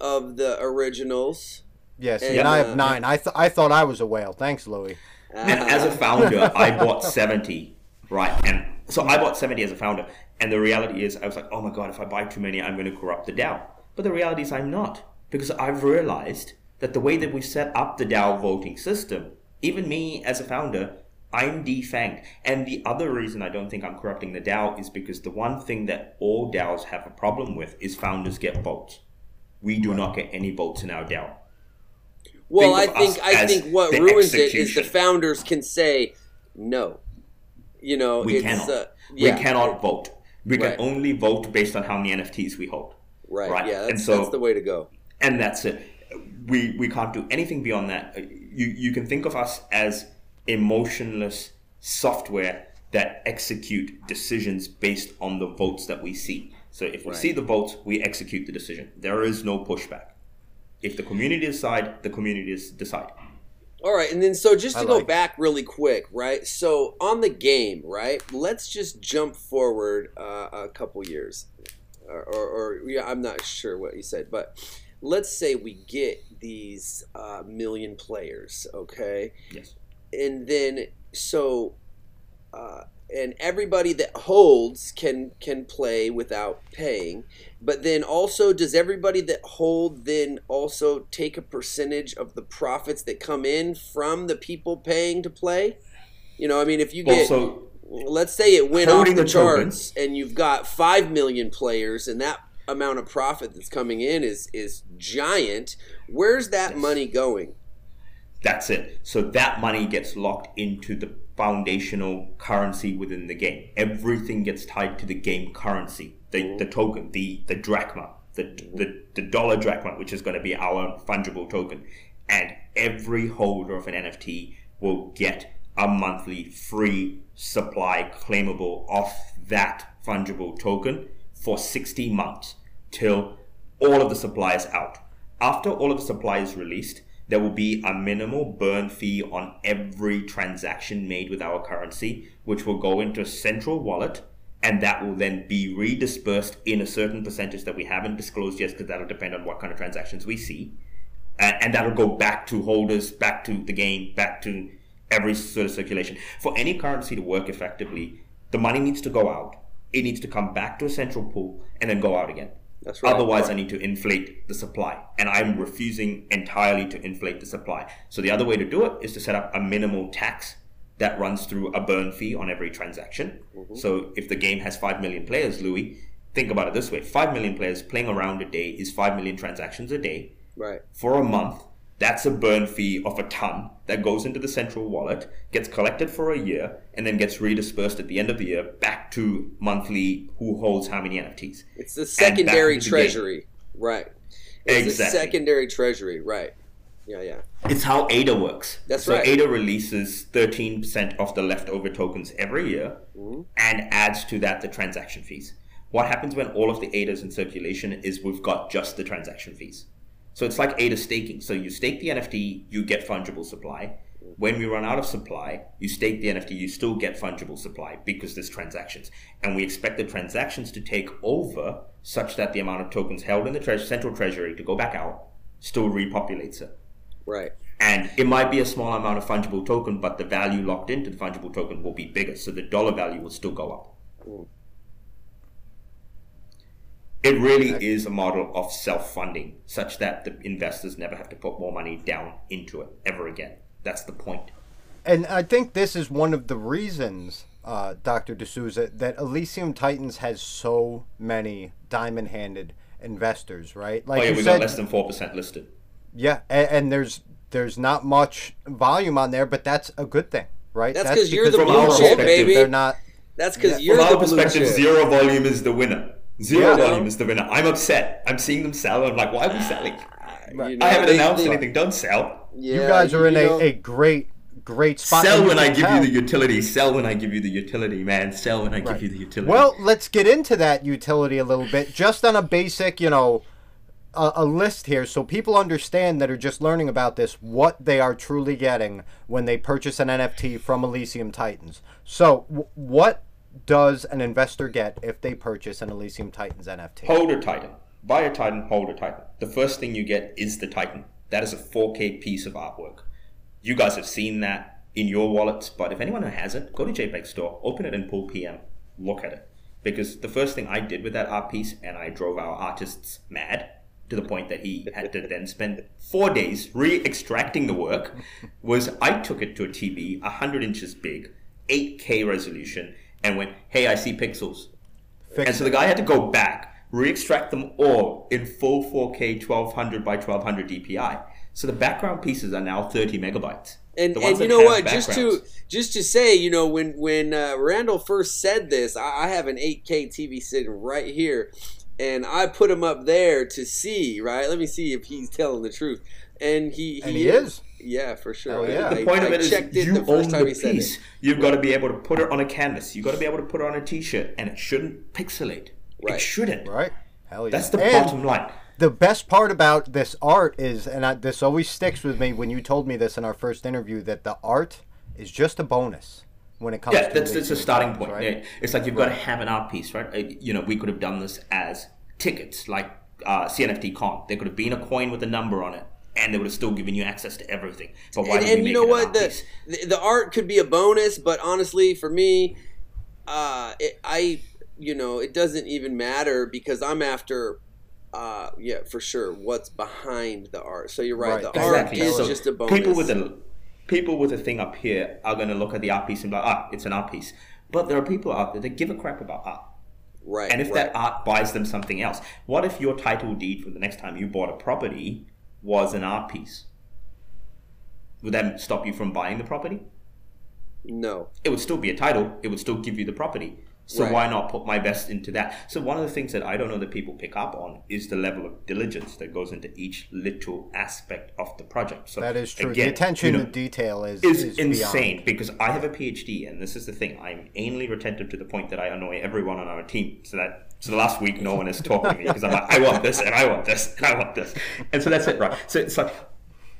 of the originals. Yes, and, and I have uh, nine. I th- I thought I was a whale. Thanks, Louie. And as a founder, I bought seventy. Right, and so I bought seventy as a founder. And the reality is, I was like, oh my god, if I buy too many, I'm going to corrupt the DAO. But the reality is, I'm not because I've realized that the way that we set up the DAO voting system even me as a founder, I'm defanged. And the other reason I don't think I'm corrupting the DAO is because the one thing that all DAOs have a problem with is founders get votes. We do not get any votes in our DAO. Well, think I think I think what ruins execution. it is the founders can say no. You know, we cannot. Uh, yeah. We cannot vote. We right. can only vote based on how many NFTs we hold. Right. right? Yeah. That's, and so, that's the way to go. And that's it. We we can't do anything beyond that you, you can think of us as emotionless software that execute decisions based on the votes that we see. So if we right. see the votes, we execute the decision. There is no pushback. If the community decide, the community decide. All right, and then so just to I go like back really quick, right? So on the game, right? Let's just jump forward uh, a couple years, or, or, or yeah, I'm not sure what you said, but let's say we get these uh, million players, okay? Yes. And then so, uh, and everybody that holds can can play without paying. But then also, does everybody that hold then also take a percentage of the profits that come in from the people paying to play? You know, I mean, if you get also, let's say it went off the, the charts and you've got five million players and that amount of profit that's coming in is is giant. Where's that yes. money going? That's it. So that money gets locked into the foundational currency within the game. Everything gets tied to the game currency, the, mm-hmm. the token, the the drachma, the, mm-hmm. the the dollar drachma, which is going to be our fungible token, and every holder of an NFT will get a monthly free supply claimable off that fungible token for 60 months till all of the supply is out. After all of the supply is released, there will be a minimal burn fee on every transaction made with our currency, which will go into a central wallet, and that will then be redispersed in a certain percentage that we haven't disclosed yet, because that'll depend on what kind of transactions we see. And, and that'll go back to holders, back to the game, back to every sort of circulation. For any currency to work effectively, the money needs to go out. It needs to come back to a central pool and then go out again. That's right. Otherwise, right. I need to inflate the supply, and I'm refusing entirely to inflate the supply. So the other way to do it is to set up a minimal tax that runs through a burn fee on every transaction. Mm-hmm. So if the game has five million players, Louie, think about it this way: five million players playing around a day is five million transactions a day. Right. For a month, That's a burn fee of a ton that goes into the central wallet, gets collected for a year, and then gets redispersed at the end of the year back to monthly who holds how many NFTs. It's the secondary treasury. Right. It's exactly. the secondary treasury, right. Yeah, yeah. It's how ADA works. That's so right. ADA releases 13% of the leftover tokens every year mm-hmm. and adds to that the transaction fees. What happens when all of the ADAs in circulation is we've got just the transaction fees. So it's like ADA staking. So you stake the NFT, you get fungible supply. When we run out of supply, you stake the NFT, you still get fungible supply because there's transactions. And we expect the transactions to take over such that the amount of tokens held in the tre- central treasury to go back out still repopulates it. Right. And it might be a small amount of fungible token, but the value locked into the fungible token will be bigger. So the dollar value will still go up. Mm. It really is a model of self funding, such that the investors never have to put more money down into it ever again. That's the point. And I think this is one of the reasons, uh, Dr. D'Souza, that Elysium Titans has so many diamond handed investors, right? Like oh, yeah, we said, got less than 4% listed. Yeah, and, and, there's there's not much volume on there, but that's a good thing, right? That's, that's you're the blue chip, baby. They're not. That's because yeah, you're from the our perspective, zero volume is the winner. Zero yeah. volume is the winner. I'm upset. I'm seeing them sell. I'm like, why are we selling? Ah, you know, I haven't they, announced they, anything. Don't sell. Yeah, you guys are in a, a great, great spot. Sell when I give tell. you the utility. Sell when I give you the utility, man. Sell when I right. give you the utility. Well, let's get into that utility a little bit, just on a basic, you know, a, a list here, so people understand that are just learning about this what they are truly getting when they purchase an NFT from Elysium Titans. So, w- what does an investor get if they purchase an Elysium Titans NFT? Hold a Titan. Buy a Titan, hold a Titan. The first thing you get is the Titan. That is a 4K piece of artwork. You guys have seen that in your wallets, but if anyone who hasn't, go to JPEG Store, open it in Pool PM, look at it. Because the first thing I did with that art piece, and I drove our artists mad to the point that he had to then spend four days re-extracting the work, was I took it to a TV, 100 inches big, 8K resolution, and went, hey, I see pixels. Fix and so the guy had to go back, re-extract them all in full 4K 1200 by 1200 DPI. So the background pieces are now 30 megabytes. And, and you know what? Just to just to say, you know, when when uh, Randall first said this, I, I have an 8K TV sitting right here, and I put him up there to see. Right? Let me see if he's telling the truth. And he he, and he is. is. Yeah, for sure. Oh, yeah. The point I, of it is you the own the piece. You've got to be able to put it on a canvas. You've got to be able to put it on a T-shirt, and it shouldn't pixelate. Right. It shouldn't. Right. Hell yeah. That's the and bottom line. The best part about this art is, and I, this always sticks with me when you told me this in our first interview, that the art is just a bonus when it comes. Yeah, to that's, that's a starting point. Right? It's like you've right. got to have an art piece, right? You know, we could have done this as tickets, like uh, CNFT Con. There could have been a coin with a number on it and they would have still given you access to everything. But why? And, and you know what? The, the, the art could be a bonus, but honestly, for me, uh, it, I you know it doesn't even matter because I'm after. Uh, yeah, for sure. What's behind the art? So you're right. right. The exactly. art is so just a bonus. People with a people with a thing up here are going to look at the art piece and be like, ah, it's an art piece. But there are people out there that give a crap about art. Right. And if right. that art buys them something else, what if your title deed for the next time you bought a property was an art piece, would that stop you from buying the property? No. It would still be a title. It would still give you the property. So right. why not put my best into that? So one of the things that I don't know that people pick up on is the level of diligence that goes into each little aspect of the project. So that is true. Again, the attention you know, to detail is, is, is insane beyond. because I have a PhD and this is the thing. I'm anally retentive to the point that I annoy everyone on our team. So that so the last week no one is talking to me because I'm like, I want this and I want this and I want this. And so that's it, right? So it's like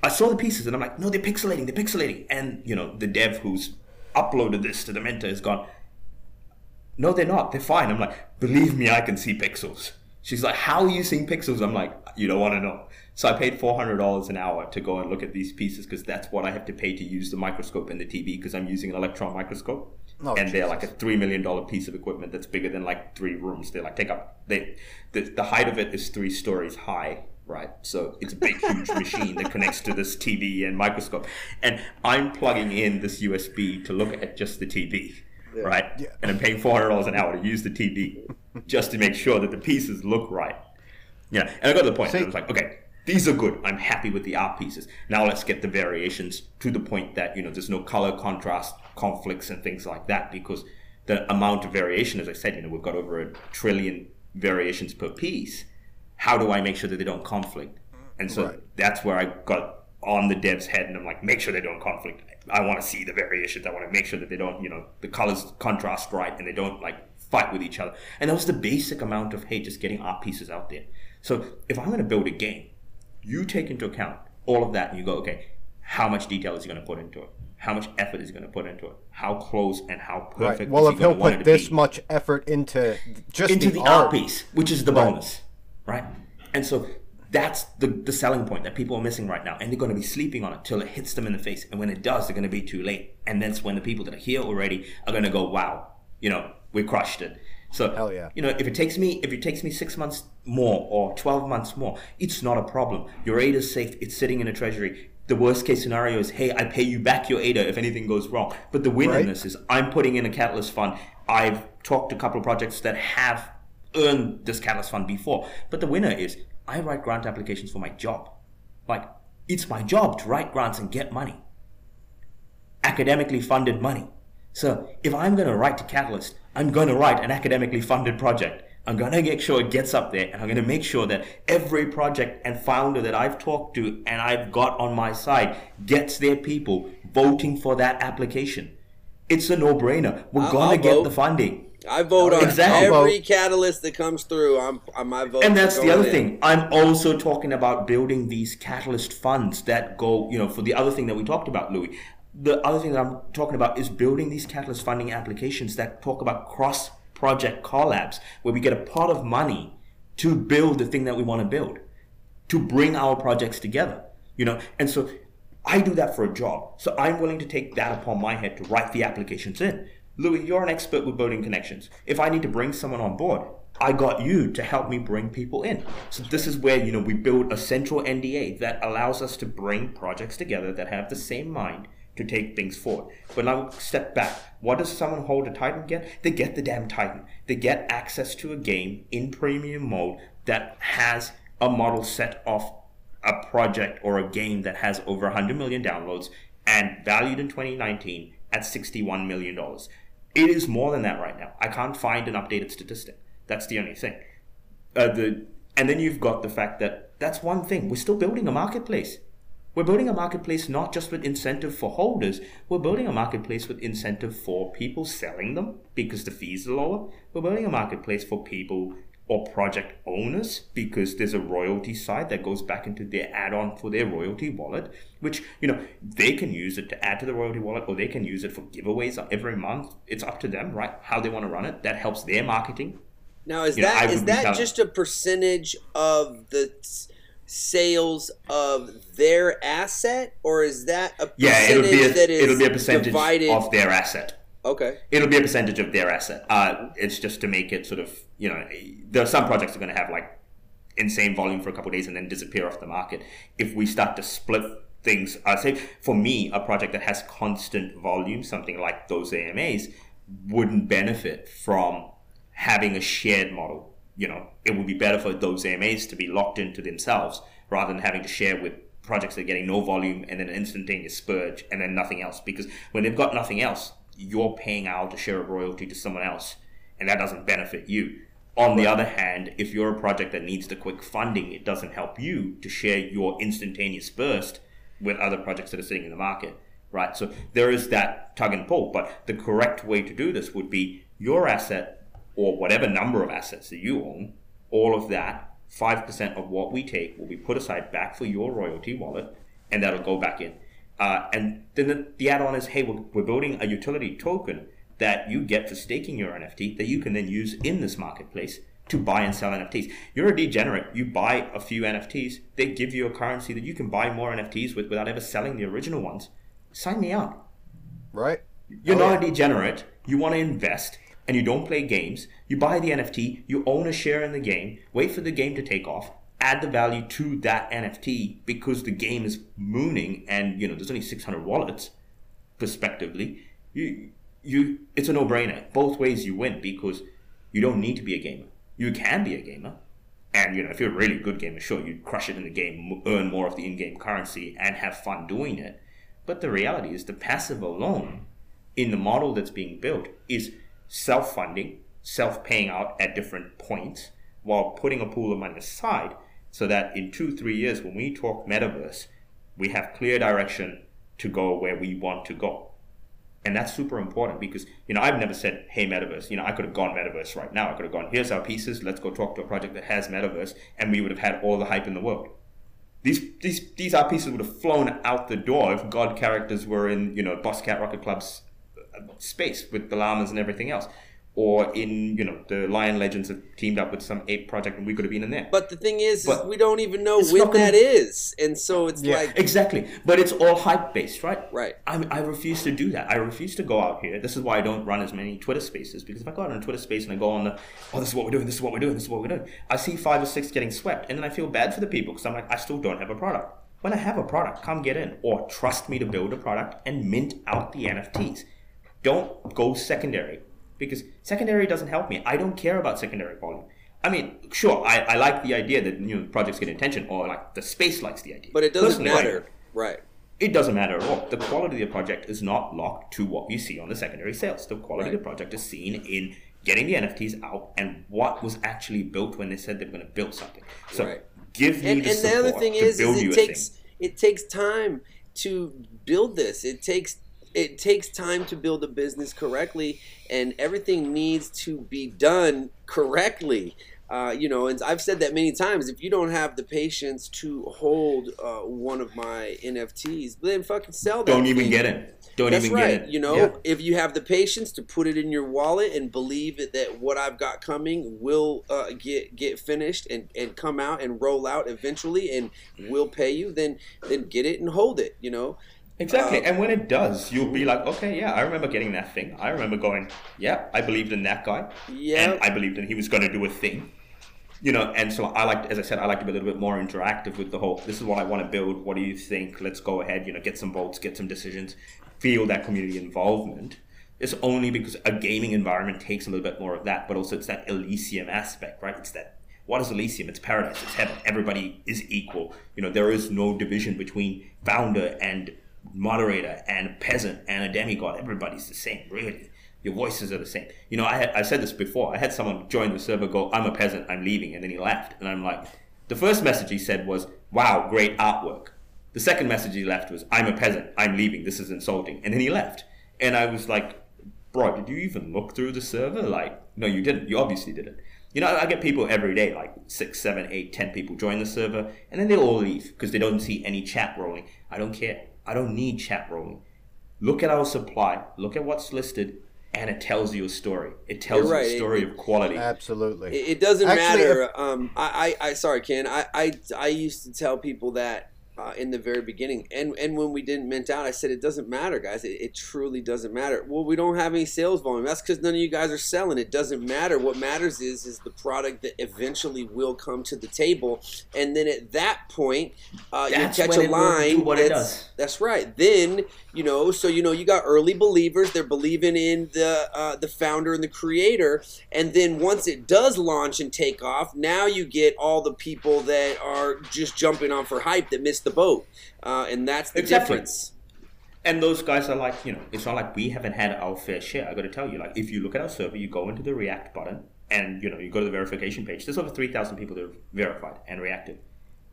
I saw the pieces and I'm like, no, they're pixelating, they're pixelating. And you know, the dev who's uploaded this to the Minter has gone, no, they're not. They're fine. I'm like, believe me, I can see pixels. She's like, how are you seeing pixels? I'm like, you don't want to know. So I paid $400 an hour to go and look at these pieces because that's what I have to pay to use the microscope and the TV because I'm using an electron microscope. Oh, and Jesus. they're like a $3 million piece of equipment that's bigger than like three rooms. They like take up, they, the, the height of it is three stories high right? So it's a big, huge machine that connects to this TV and microscope. And I'm plugging in this USB to look at just the TV yeah. right? Yeah. And I'm paying four hundred dollars an hour to use the TV just to make sure that the pieces look right. Yeah, and I got to the point. See, I was like, okay, these are good. I'm happy with the art pieces. Now let's get the variations to the point that, you know, there's no color contrast conflicts and things like that because the amount of variation, as I said, you know, we've got over a trillion variations per piece. How do I make sure that they don't conflict? And so right. that's where I got on the dev's head and I'm like, make sure they don't conflict. I want to see the variations. I want to make sure that they don't, you know, the colors contrast right and they don't like fight with each other. And that was the basic amount of, hey, just getting art pieces out there. So if I'm going to build a game, you take into account all of that and you go, okay, how much detail is he going to put into it? How much effort is he going to put into it? How close and how perfect? Right. Well, if he will put this be? much effort into just into the, the art. art piece, which is the right. bonus, right? And so that's the, the selling point that people are missing right now. And they're going to be sleeping on it till it hits them in the face. And when it does, they're going to be too late. And that's when the people that are here already are going to go, wow, you know, we crushed it. So Hell yeah. you know, if it takes me if it takes me six months more or twelve months more, it's not a problem. Your ADA is safe, it's sitting in a treasury. The worst case scenario is, hey, I pay you back your ADA if anything goes wrong. But the win right. in this is I'm putting in a catalyst fund. I've talked to a couple of projects that have earned this catalyst fund before. But the winner is I write grant applications for my job. Like it's my job to write grants and get money. Academically funded money. So if I'm going to write to Catalyst, I'm going to write an academically funded project. I'm going to make sure it gets up there and I'm going to make sure that every project and founder that I've talked to and I've got on my side gets their people voting for that application. It's a no brainer. We're going to get vote. the funding. I vote on exactly. every catalyst that comes through. I'm, I'm my vote. And that's the other in. thing. I'm also talking about building these catalyst funds that go, you know, for the other thing that we talked about, Louie the other thing that I'm talking about is building these catalyst funding applications that talk about cross project collabs, where we get a pot of money to build the thing that we want to build, to bring our projects together. You know, and so I do that for a job. So I'm willing to take that upon my head to write the applications in. Louie, you're an expert with building connections. If I need to bring someone on board, I got you to help me bring people in. So this is where, you know, we build a central NDA that allows us to bring projects together that have the same mind to take things forward. But now step back. What does someone hold a Titan get? They get the damn Titan. They get access to a game in premium mode that has a model set of a project or a game that has over 100 million downloads and valued in 2019 at 61 million dollars. It is more than that right now. I can't find an updated statistic. That's the only thing. Uh, the and then you've got the fact that that's one thing. We're still building a marketplace. We're building a marketplace not just with incentive for holders, we're building a marketplace with incentive for people selling them because the fees are lower. We're building a marketplace for people or project owners because there's a royalty side that goes back into their add-on for their royalty wallet which you know they can use it to add to the royalty wallet or they can use it for giveaways every month it's up to them right how they want to run it that helps their marketing now is you that know, is that just a percentage of the sales of their asset, or is that a yeah? It'll be a, it'll be a percentage divided? of their asset. Okay. It'll be a percentage of their asset. Uh, it's just to make it sort of you know there are some projects that are going to have like insane volume for a couple days and then disappear off the market. If we start to split things, I say for me, a project that has constant volume, something like those AMAs, wouldn't benefit from having a shared model you know, it would be better for those AMAs to be locked into themselves rather than having to share with projects that are getting no volume and then an instantaneous spurge and then nothing else. Because when they've got nothing else, you're paying out a share of royalty to someone else, and that doesn't benefit you. On the other hand, if you're a project that needs the quick funding, it doesn't help you to share your instantaneous burst with other projects that are sitting in the market, right? So there is that tug and pull, but the correct way to do this would be your asset or whatever number of assets that you own, all of that, 5% of what we take will be put aside back for your royalty wallet, and that'll go back in. Uh, and then the, the add on is hey, we're, we're building a utility token that you get for staking your NFT that you can then use in this marketplace to buy and sell NFTs. You're a degenerate. You buy a few NFTs, they give you a currency that you can buy more NFTs with without ever selling the original ones. Sign me up. Right. You're oh, not yeah. a degenerate. You want to invest and you don't play games, you buy the NFT, you own a share in the game, wait for the game to take off, add the value to that NFT because the game is mooning and you know there's only 600 wallets prospectively. You you it's a no-brainer. Both ways you win because you don't need to be a gamer. You can be a gamer. And you know, if you're a really good gamer, sure, you'd crush it in the game, earn more of the in-game currency, and have fun doing it. But the reality is, the passive alone, in the model that's being built, is self-funding, self-paying out at different points, while putting a pool of money aside, so that in two, three years, when we talk metaverse, we have clear direction to go where we want to go. And that's super important because, you know, I've never said, hey, metaverse. You know, I could have gone metaverse right now. I could have gone, here's our pieces. Let's go talk to a project that has metaverse. And we would have had all the hype in the world. These, these, these art pieces would have flown out the door if God characters were in, you know, Boss Cat Rocket Club's uh, space with the llamas and everything else or in you know the Lion Legends have teamed up with some ape project and we could have been in there. But the thing is, is we don't even know when gonna... that is, and so it's yeah. like exactly. But it's all hype based, right? Right. I, I refuse to do that. I refuse to go out here. This is why I don't run as many Twitter spaces because if I go out on a Twitter space and I go on the oh this is what we're doing, this is what we're doing, this is what we're doing, I see five or six getting swept, and then I feel bad for the people because I'm like I still don't have a product. When I have a product, come get in or trust me to build a product and mint out the NFTs. Don't go secondary because secondary doesn't help me. I don't care about secondary volume. I mean, sure, I, I like the idea that you know projects get attention, or like the space likes the idea. But it doesn't Personally, matter, right? It doesn't matter at all. The quality of the project is not locked to what you see on the secondary sales. The quality right. of the project is seen in getting the NFTs out and what was actually built when they said they were going to build something. So right. give me and, the and the other thing is, is it takes it takes time to build this. It takes it takes time to build a business correctly, and everything needs to be done correctly. Uh, you know, and I've said that many times. If you don't have the patience to hold uh, one of my NFTs, then fucking sell them. Don't even thing. get it. Don't That's even right. get it. You know, yeah. if you have the patience to put it in your wallet and believe that what I've got coming will uh, get get finished and, and come out and roll out eventually and will pay you, then then get it and hold it. You know, Exactly. Um, and when it does, you'll be like, okay, yeah, I remember getting that thing. I remember going, yeah, I believed in that guy. Yeah. And I believed in he was going to do a thing. You know, and so I like, as I said, I like to be a little bit more interactive with the whole. This is what I want to build. What do you think? Let's go ahead. You know, get some votes, get some decisions, feel that community involvement. It's only because a gaming environment takes a little bit more of that, but also it's that Elysium aspect, right? It's that what is Elysium? It's paradise. It's heaven. Everybody is equal. You know, there is no division between founder and moderator and a peasant and a demigod. Everybody's the same, really. Your voices are the same. You know, I had I said this before. I had someone join the server, go, "I'm a peasant, I'm leaving," and then he left, and I'm like, the first message he said was, "Wow, great artwork." The second message he left was, "I'm a peasant, I'm leaving. This is insulting," and then he left, and I was like, "Bro, did you even look through the server? Like, no, you didn't. You obviously didn't." You know, I get people every day, like six, seven, eight, ten people join the server, and then they all leave because they don't see any chat rolling. I don't care. I don't need chat rolling. Look at our supply. Look at what's listed, and it tells you a story. It tells right. you a story it, of quality. Absolutely. It, it doesn't Actually, matter. If, um, I, I, I, sorry, Ken. I, I, I used to tell people that uh, in the very beginning. And and when we didn't mint out, I said it doesn't matter, guys. It, it truly doesn't matter. Well, we don't have any sales volume. That's because none of you guys are selling. It doesn't matter. What matters is is the product that eventually will come to the table, and then at that point, uh, you catch a line. what it does. That's right. Then you know, so you know, you got early believers. They're believing in the uh, the founder and the creator, and then once it does launch and take off, now you get all the people that are just jumping on for hype that missed the boat, uh, and that's the exactly. difference. And those guys are like, you know, it's not like we haven't had our fair share. I got to tell you, like, if you look at our server, you go into the React button, and you know, you go to the verification page. There's over three thousand people that are verified and reactive,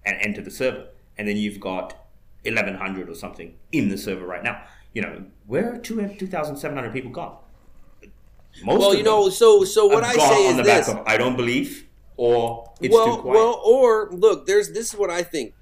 and enter the server, and then you've got 1100 or something in the server right now. You know, where are 2,700 people gone? Most well, you know, so so what I say is this: of, I don't believe, or it's well, too quiet. Well, or look, there's this is what I think.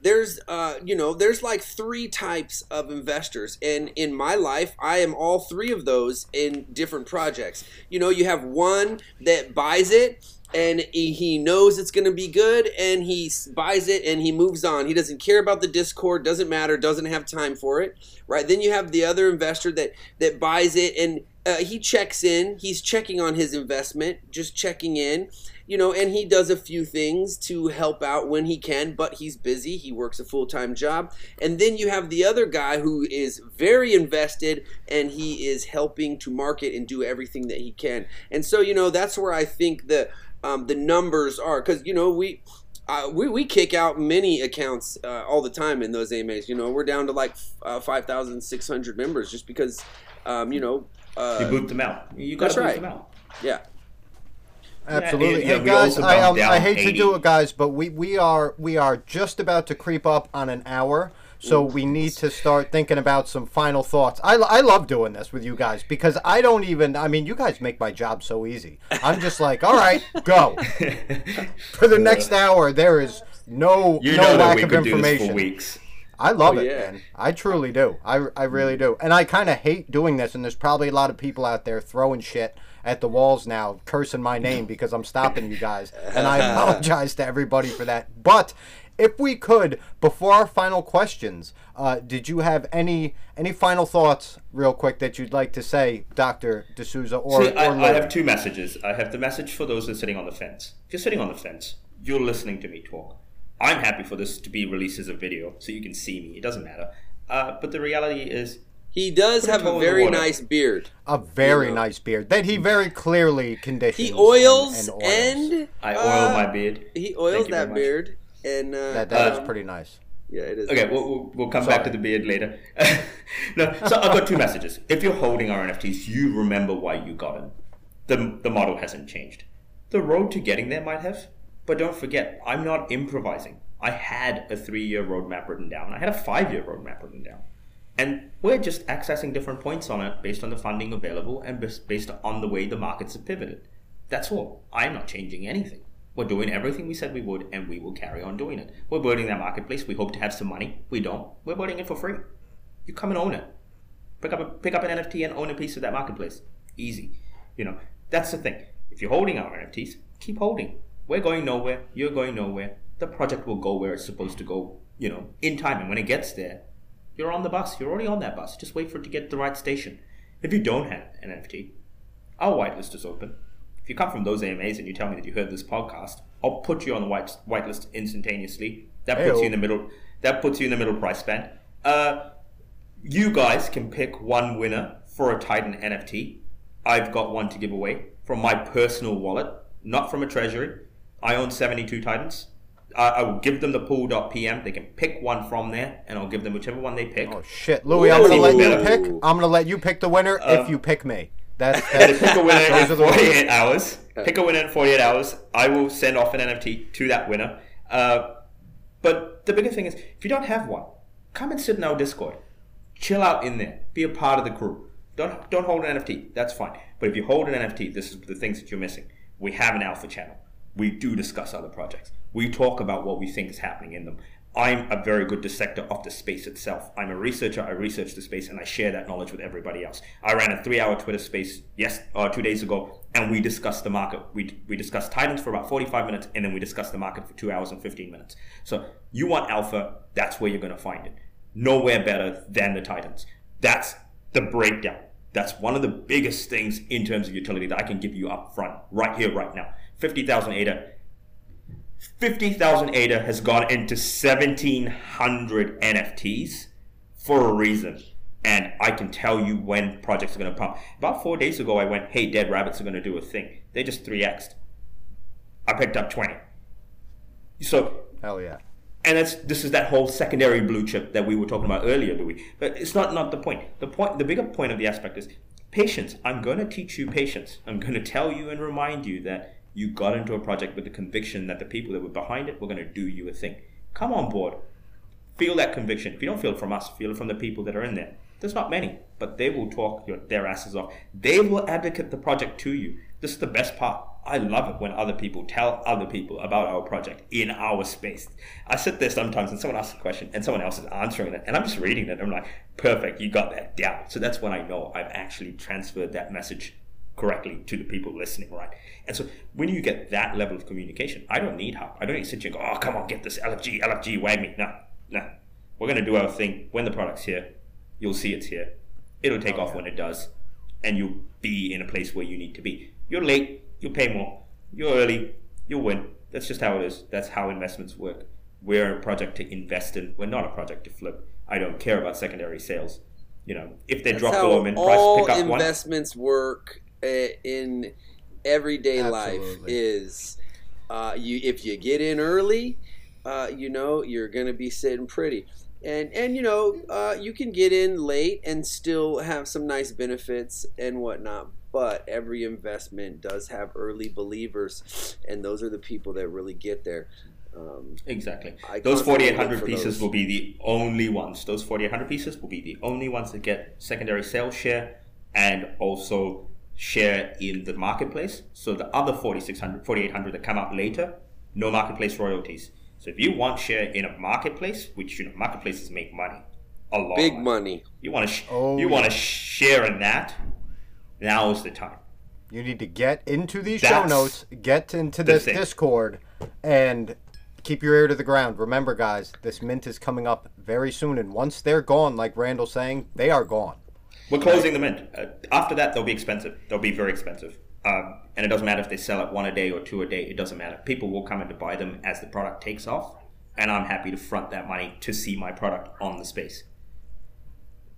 There's uh, you know, there's like three types of investors, and in my life, I am all three of those in different projects. You know, you have one that buys it and he knows it's going to be good and he buys it and he moves on. He doesn't care about the Discord, doesn't matter, doesn't have time for it, right? Then you have the other investor that that buys it and uh, he checks in. He's checking on his investment, just checking in, you know, and he does a few things to help out when he can, but he's busy. He works a full time job. And then you have the other guy who is very invested and he is helping to market and do everything that he can. And so, you know, that's where I think the um, the numbers are because you know we. Uh, we, we kick out many accounts uh, all the time in those AMAs. You know, we're down to like uh, 5,600 members just because, um, you know. Uh, you boot them out. You got to boot right. them out. Yeah. Absolutely. Yeah, hey guys, I, um, I hate 80. to do it, guys, but we, we are we are just about to creep up on an hour. So we need to start thinking about some final thoughts. I, I love doing this with you guys because I don't even, I mean, you guys make my job so easy. I'm just like, all right, go. For the next hour, there is no, you no lack of information. weeks. I love oh, it, yeah. man. I truly do. I, I really do. And I kind of hate doing this, and there's probably a lot of people out there throwing shit at the walls now, cursing my name because I'm stopping you guys. And I apologize to everybody for that. But if we could, before our final questions, uh, did you have any any final thoughts, real quick, that you'd like to say, Doctor D'Souza? Or, See, I, or I have two messages. I have the message for those who are sitting on the fence. If you're sitting on the fence, you're listening to me talk. I'm happy for this to be released as a video so you can see me. It doesn't matter. Uh, but the reality is, he does have a very nice beard. A very you know? nice beard that he very clearly conditions. He oils and, and, and I oil uh, my beard. He oils that beard and uh, that, that um, is pretty nice. Yeah, it is. Okay, nice. we'll, we'll, we'll, come Sorry. back to the beard later. no, so I've got two messages. If you're holding our NFTs, you remember why you got them. The, the model hasn't changed. The road to getting there might have, but don't forget, I'm not improvising. I had a three year roadmap written down, I had a five year roadmap written down. And we're just accessing different points on it based on the funding available and based on the way the markets have pivoted. That's all. I'm not changing anything. We're doing everything we said we would, and we will carry on doing it. We're building that marketplace. We hope to have some money. We don't. We're building it for free. You come and own it. Pick up a, pick up an NFT and own a piece of that marketplace. Easy. You know that's the thing. If you're holding our NFTs, keep holding. We're going nowhere. You're going nowhere. The project will go where it's supposed to go. You know, in time. And when it gets there, you're on the bus. You're already on that bus. Just wait for it to get to the right station. If you don't have an NFT, our whitelist is open if you come from those AMAs and you tell me that you heard this podcast, I'll put you on the white whitelist instantaneously. That puts Hey-o. you in the middle. That puts you in the middle price band. Uh, you guys can pick one winner for a Titan NFT. I've got one to give away from my personal wallet, not from a treasury. I own 72 Titans. Uh, I will give them the pool.pm. They can pick one from there, and I'll give them whichever one they pick. Oh shit, Louie! I'm gonna let you pick. I'm gonna let you pick the winner uh, if you pick me. That's, that's pick a winner in 48 hours. Pick a winner in 48 hours. I will send off an NFT to that winner. Uh, but the bigger thing is, if you don't have one, come and sit in our Discord. Chill out in there. Be a part of the crew. Don't don't hold an NFT. That's fine. But if you hold an NFT, this is the things that you're missing. We have an alpha channel. We do discuss other projects. We talk about what we think is happening in them. I'm a very good dissector of the space itself. I'm a researcher. I research the space and I share that knowledge with everybody else. I ran a three-hour Twitter space yes, uh, two days ago, and we discussed the market. We we discussed Titans for about 45 minutes, and then we discussed the market for two hours and 15 minutes. So you want alpha? That's where you're going to find it. Nowhere better than the Titans. That's the breakdown. That's one of the biggest things in terms of utility that I can give you up front, right here, right now. 50,000 ADA 50,000 ADA has gone into 1,700 NFTs for a reason. And I can tell you when projects are going to pump. About four days ago, I went, hey, Dead Rabbits are going to do a thing. They just 3x'd. I picked up 20. So. Hell yeah. And that's this is that whole secondary blue chip that we were talking about earlier, Louie. But it's not not the point. The point, the bigger point of the aspect is patience. I'm going to teach you patience. I'm going to tell you and remind you that you got into a project with the conviction that the people that were behind it were going to do you a thing. Come on board. Feel that conviction. If you don't feel it from us, feel it from the people that are in there. There's not many, but they will talk your, their asses off. They will advocate the project to you. This is the best part. I love it when other people tell other people about our project in our space. I sit there sometimes and someone asks a question and someone else is answering it, and I'm just reading it. I'm like, perfect, you got that down. So that's when I know I've actually transferred that message correctly to the people listening, right? And so when you get that level of communication, I don't need help. I don't need to sit here and go, oh, come on, get this LFG, LFG, WAGMI. No, no. We're going to do our thing. When the product's here, you'll see it's here. It'll take oh, off yeah. when it does. And you'll be in a place where you need to be. You're late, you'll pay more. You're early, you'll win. That's just how it is. That's how investments work. We're a project to invest in. We're not a project to flip. I don't care about secondary sales. You know, if they That's drop below in price, pick up investments work in everyday Absolutely. life is uh, you if you get in early, uh, you know you're gonna be sitting pretty. And, and you know uh, you can get in late and still have some nice benefits and whatnot but every investment does have early believers and those are the people that really get there um, exactly. I those 4,800 pieces those. will be the only ones. Those 4,800 pieces will be the only ones that get secondary sales share and also share in the marketplace. So the other 4,600, 4,800 that come out later, no marketplace royalties. So if you want share in a marketplace, which you know marketplaces make money, a lot, big money. money. You want to sh- oh, you yeah. want to share in that. Now is the time. You need to get into these That's show notes, get into this Discord, and keep your ear to the ground. Remember, guys, this mint is coming up very soon, and once they're gone, like Randall's saying, they are gone. We're closing them in. Uh, after that, they'll be expensive. They'll be very expensive. Um, and it doesn't matter if they sell it one a day or two a day. It doesn't matter. People will come in to buy them as the product takes off, and I'm happy to front that money to see my product on the space.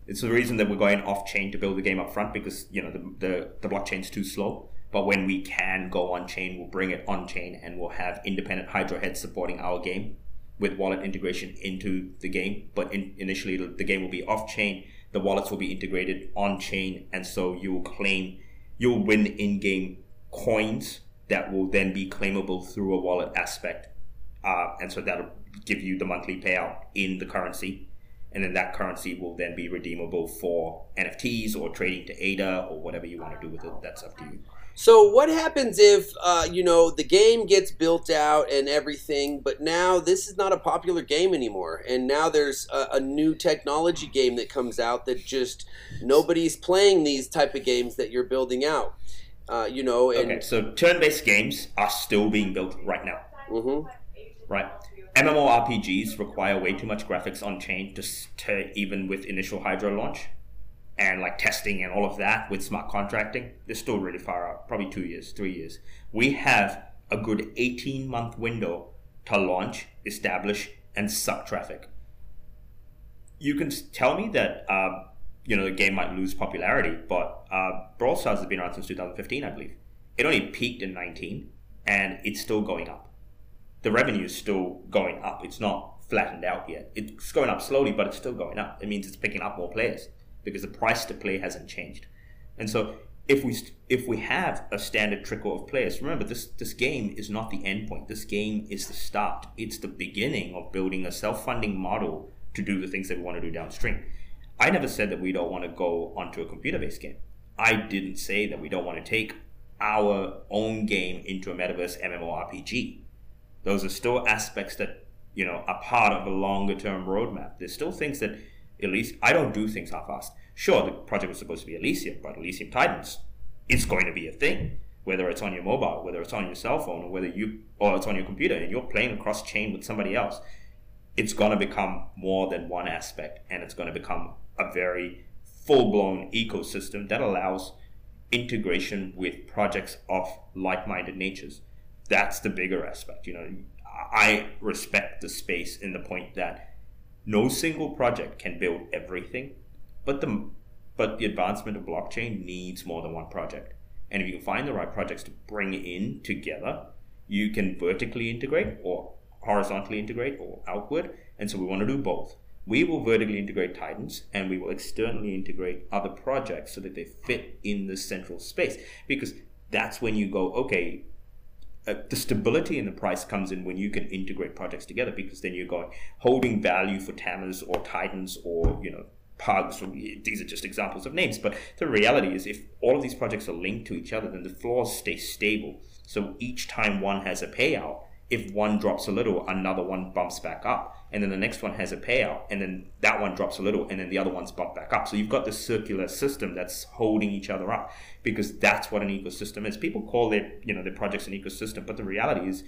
It's the reason that we're going off chain to build the game up front because you know the the, the blockchain's too slow. But when we can go on chain, we'll bring it on chain and we'll have independent Hydra heads supporting our game with wallet integration into the game. But in, initially, the game will be off chain. The wallets will be integrated on chain, and so you will claim, you'll win in game coins that will then be claimable through a wallet aspect. Uh, and so that'll give you the monthly payout in the currency. And then that currency will then be redeemable for NFTs or trading to ADA or whatever you want to do with it. That's up to you. So what happens if uh, you know the game gets built out and everything, but now this is not a popular game anymore, and now there's a, a, new technology game that comes out that just nobody's playing these type of games that you're building out. Uh, you know, and, okay. So turn-based games are still being built right now. Mm-hmm. Right. MMORPGs require way too much graphics on chain to, to even with initial Hydra launch and like testing and all of that with smart contracting, they're still really far out, probably two years, three years. We have a good 18 month window to launch, establish, and suck traffic. You can tell me that uh, you know the game might lose popularity, but uh, Brawl Stars has been around since 2015, I believe. It only peaked in 19, and it's still going up. The revenue is still going up. It's not flattened out yet. It's going up slowly, but it's still going up. It means it's picking up more players because the price to play hasn't changed. And so if we if we have a standard trickle of players, remember this this game is not the end point. This game is the start. It's the beginning of building a self-funding model to do the things that we want to do downstream. I never said that we don't want to go onto a computer-based game. I didn't say that we don't want to take our own game into a metaverse MMORPG. Those are still aspects that you know are part of a longer term roadmap. There's still things that Elysium. I don't do things half-assed. Sure, the project was supposed to be Elysium, but Elysium Titans it's going to be a thing. Whether it's on your mobile, whether it's on your cell phone, or whether you or it's on your computer, and you're playing across chain with somebody else, it's going to become more than one aspect, and it's going to become a very full-blown ecosystem that allows integration with projects of like-minded natures. That's the bigger aspect. You know, I respect the space in the point that no single project can build everything, but the but the advancement of blockchain needs more than one project. And if you can find the right projects to bring in together, you can vertically integrate or horizontally integrate or outward. And so we want to do both. We will vertically integrate Titans and we will externally integrate other projects so that they fit in the central space. Because that's when you go, okay, uh, the stability in the price comes in when you can integrate projects together because then you're going holding value for Tammers or Titans or you know Pugs. These are just examples of names, but the reality is if all of these projects are linked to each other, then the floors stay stable. So each time one has a payout, if one drops a little, another one bumps back up, and then the next one has a payout, and then that one drops a little, and then the other one's bump back up. So you've got this circular system that's holding each other up because that's what an ecosystem is. People call it, you know their projects an ecosystem, but the reality is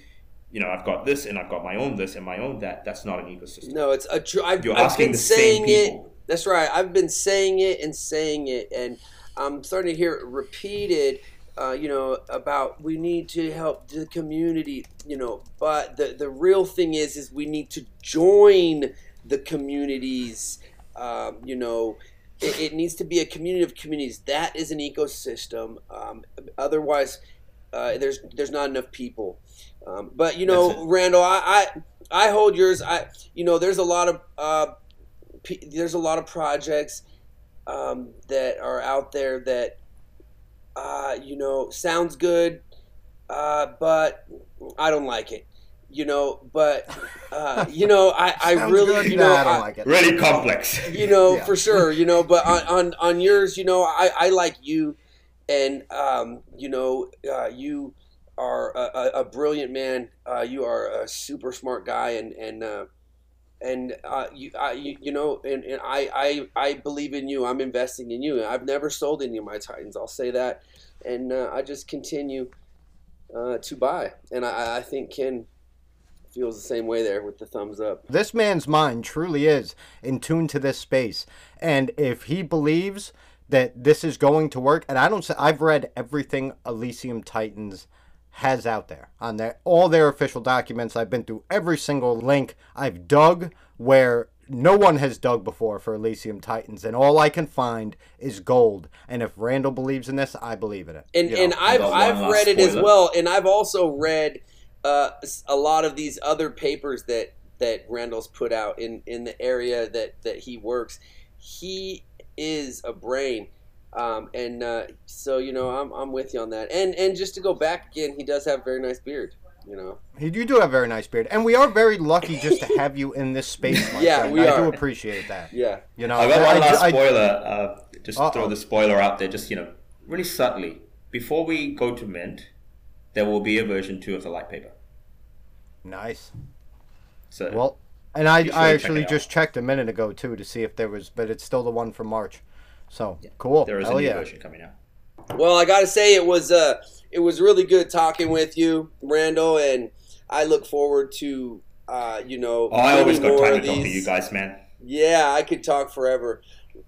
you know, I've got this and I've got my own this and my own that. That's not an ecosystem. No, it's a. Tr- I've, You're I've asking been the saying same people. it. That's right. I've been saying it and saying it, and I'm starting to hear it repeated uh, you know, about we need to help the community, you know, but the, the real thing is, is we need to join the communities, um, you know, it, it, needs to be a community of communities. That is an ecosystem. Um, otherwise, uh, there's there's not enough people. Um, but you know, Randall, I, I I hold yours. I you know, there's a lot of uh, p- there's a lot of projects um, that are out there that uh, you know sounds good, uh, but I don't like it. You know, but uh, you know, I, I really, good. you know, I, I like really complex. You know, yeah. for sure. You know, but on, on on yours, you know, I I like you, and um, you know, uh, you are a, a, brilliant man. Uh, you are a super smart guy, and and uh, and uh, you, I, you, you know, and, and I, I, I believe in you. I'm investing in you. I've never sold any of my Titans. I'll say that, and uh, I just continue uh, to buy. And I, I think Ken feels the same way there with the thumbs up. This man's mind truly is in tune to this space, and if he believes that this is going to work, and I don't say I've read everything Elysium Titans has out there on their all their official documents. I've been through every single link I've dug where no one has dug before for Elysium Titans, and all I can find is gold. And if Randall believes in this, I believe in it. And and I've I've read it as well, and I've also read uh, a lot of these other papers that that Randall's put out in in the area that that he works. He is a brain um, and uh, so you know, I'm, I'm with you on that. And and just to go back again, he does have a very nice beard. You know, He you do have a very nice beard, and we are very lucky just to have you in this space. yeah, friend. we I are. do appreciate that. Yeah, you know, I got one last I, spoiler. Uh, just uh-oh. throw the spoiler out there, just you know, really subtly. Before we go to mint, there will be a version two of the light paper. Nice. So well, and I, sure I actually just checked a minute ago too to see if there was, but it's still the one from March. So yeah. cool. There is Hell a new yeah. version coming out. Well, I got to say it was uh it was really good talking with you, Randall, and I look forward to uh you know. Oh, I always got time to talk to you guys, man. Yeah, I could talk forever.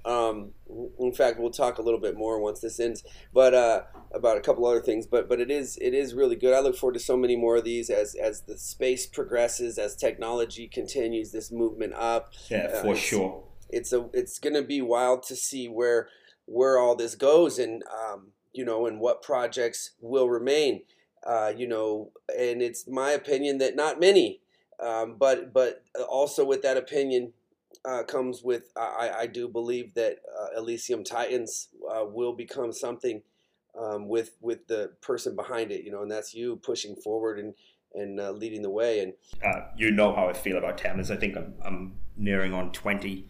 Um, in fact, we'll talk a little bit more once this ends, but uh, about a couple other things. But but it is it is really good. I look forward to so many more of these as as the space progresses, as technology continues this movement up. Yeah, uh, for sure it's a it's going to be wild to see where where all this goes and um, you know and what projects will remain. Uh, you know and it's my opinion that not many um, but but also with that opinion uh, comes with I, I do believe that uh, Elysium Titans uh, will become something um, with with the person behind it you know and that's you pushing forward and and uh, leading the way and uh, you know how I feel about Tamers I think I'm, I'm nearing on 20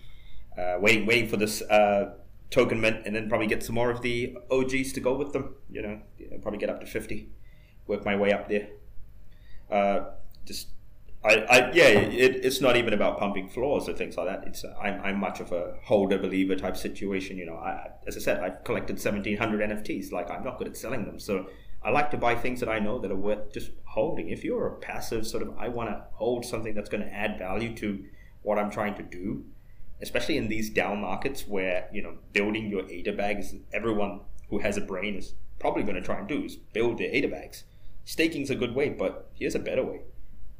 uh, waiting waiting for this uh, token mint, and then probably get some more of the OGs to go with them. You know, probably get up to fifty, work my way up there. Uh, just I, I yeah, it, it's not even about pumping floors or things like that. It's I'm, I'm much of a holder believer type situation. You know, I, as I said, I've collected 1,700 NFTs. Like I'm not good at selling them, so I like to buy things that I know that are worth just holding. If you're a passive sort of, I want to hold something that's going to add value to what I'm trying to do especially in these down markets where you know building your ADA bags, everyone who has a brain is probably going to try and do is build their ADA bags. Staking's a good way, but here's a better way: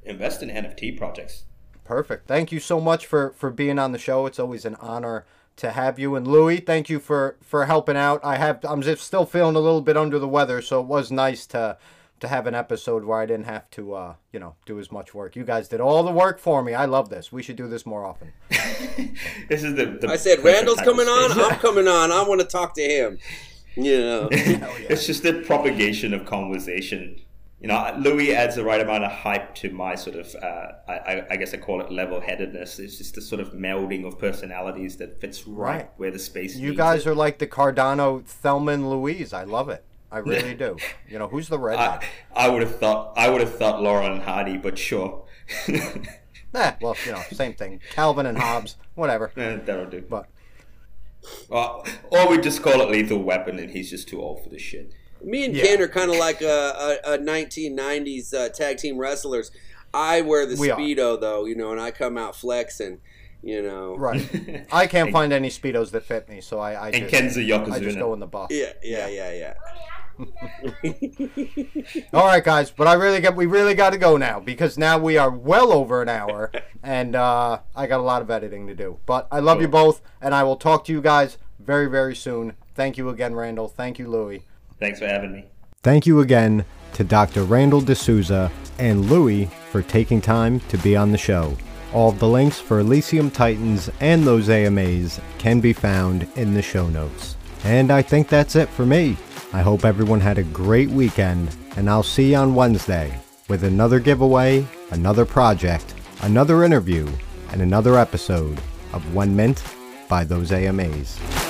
invest in NFT projects. Perfect. Thank you so much for for being on the show. It's always an honor to have you and Louie. Thank you for for helping out. I have I'm just still feeling a little bit under the weather, so it was nice to to have an episode where I didn't have to, uh, you know, do as much work. You guys did all the work for me. I love this. We should do this more often. this is the, the I said Randall's coming on. I'm coming on. I want to talk to him. You know, it's just the propagation of conversation. You know, Louie adds the right amount of hype to my sort of, uh, I, I, guess I call it level-headedness. It's just the sort of melding of personalities that fits right, right. where the space. You guys it. are like the Cardano, Thelma, and Louise. I love it. I really do. You know, who's the red? I, I would have thought I would have thought Laurel and Hardy, but sure. nah, well, you know, same thing. Calvin and Hobbes, whatever. Eh, that'll do. But well, or we just call it Lethal Weapon, and he's just too old for this shit. Me and yeah. Ken are kind of like a, a, a 1990s uh, tag team wrestlers. I wear the we speedo are. though, you know, and I come out flexing. You know, right? I can't find any speedos that fit me, so I. I and just, Ken's a yokozuna. I just go in the buff. Yeah, yeah, yeah, yeah. All right, guys, but I really got we really got to go now because now we are well over an hour, and uh, I got a lot of editing to do. But I love cool. you both, and I will talk to you guys very very soon. Thank you again, Randall. Thank you, Louie. Thanks for having me. Thank you again to Dr. Randall D'Souza and Louie for taking time to be on the show. All of the links for Elysium Titans and ThoseAMAs can be found in the show notes. And I think that's it for me. I hope everyone had a great weekend, and I'll see you on Wednesday with another giveaway, another project, another interview, and another episode of WenMint by ThoseAMAs.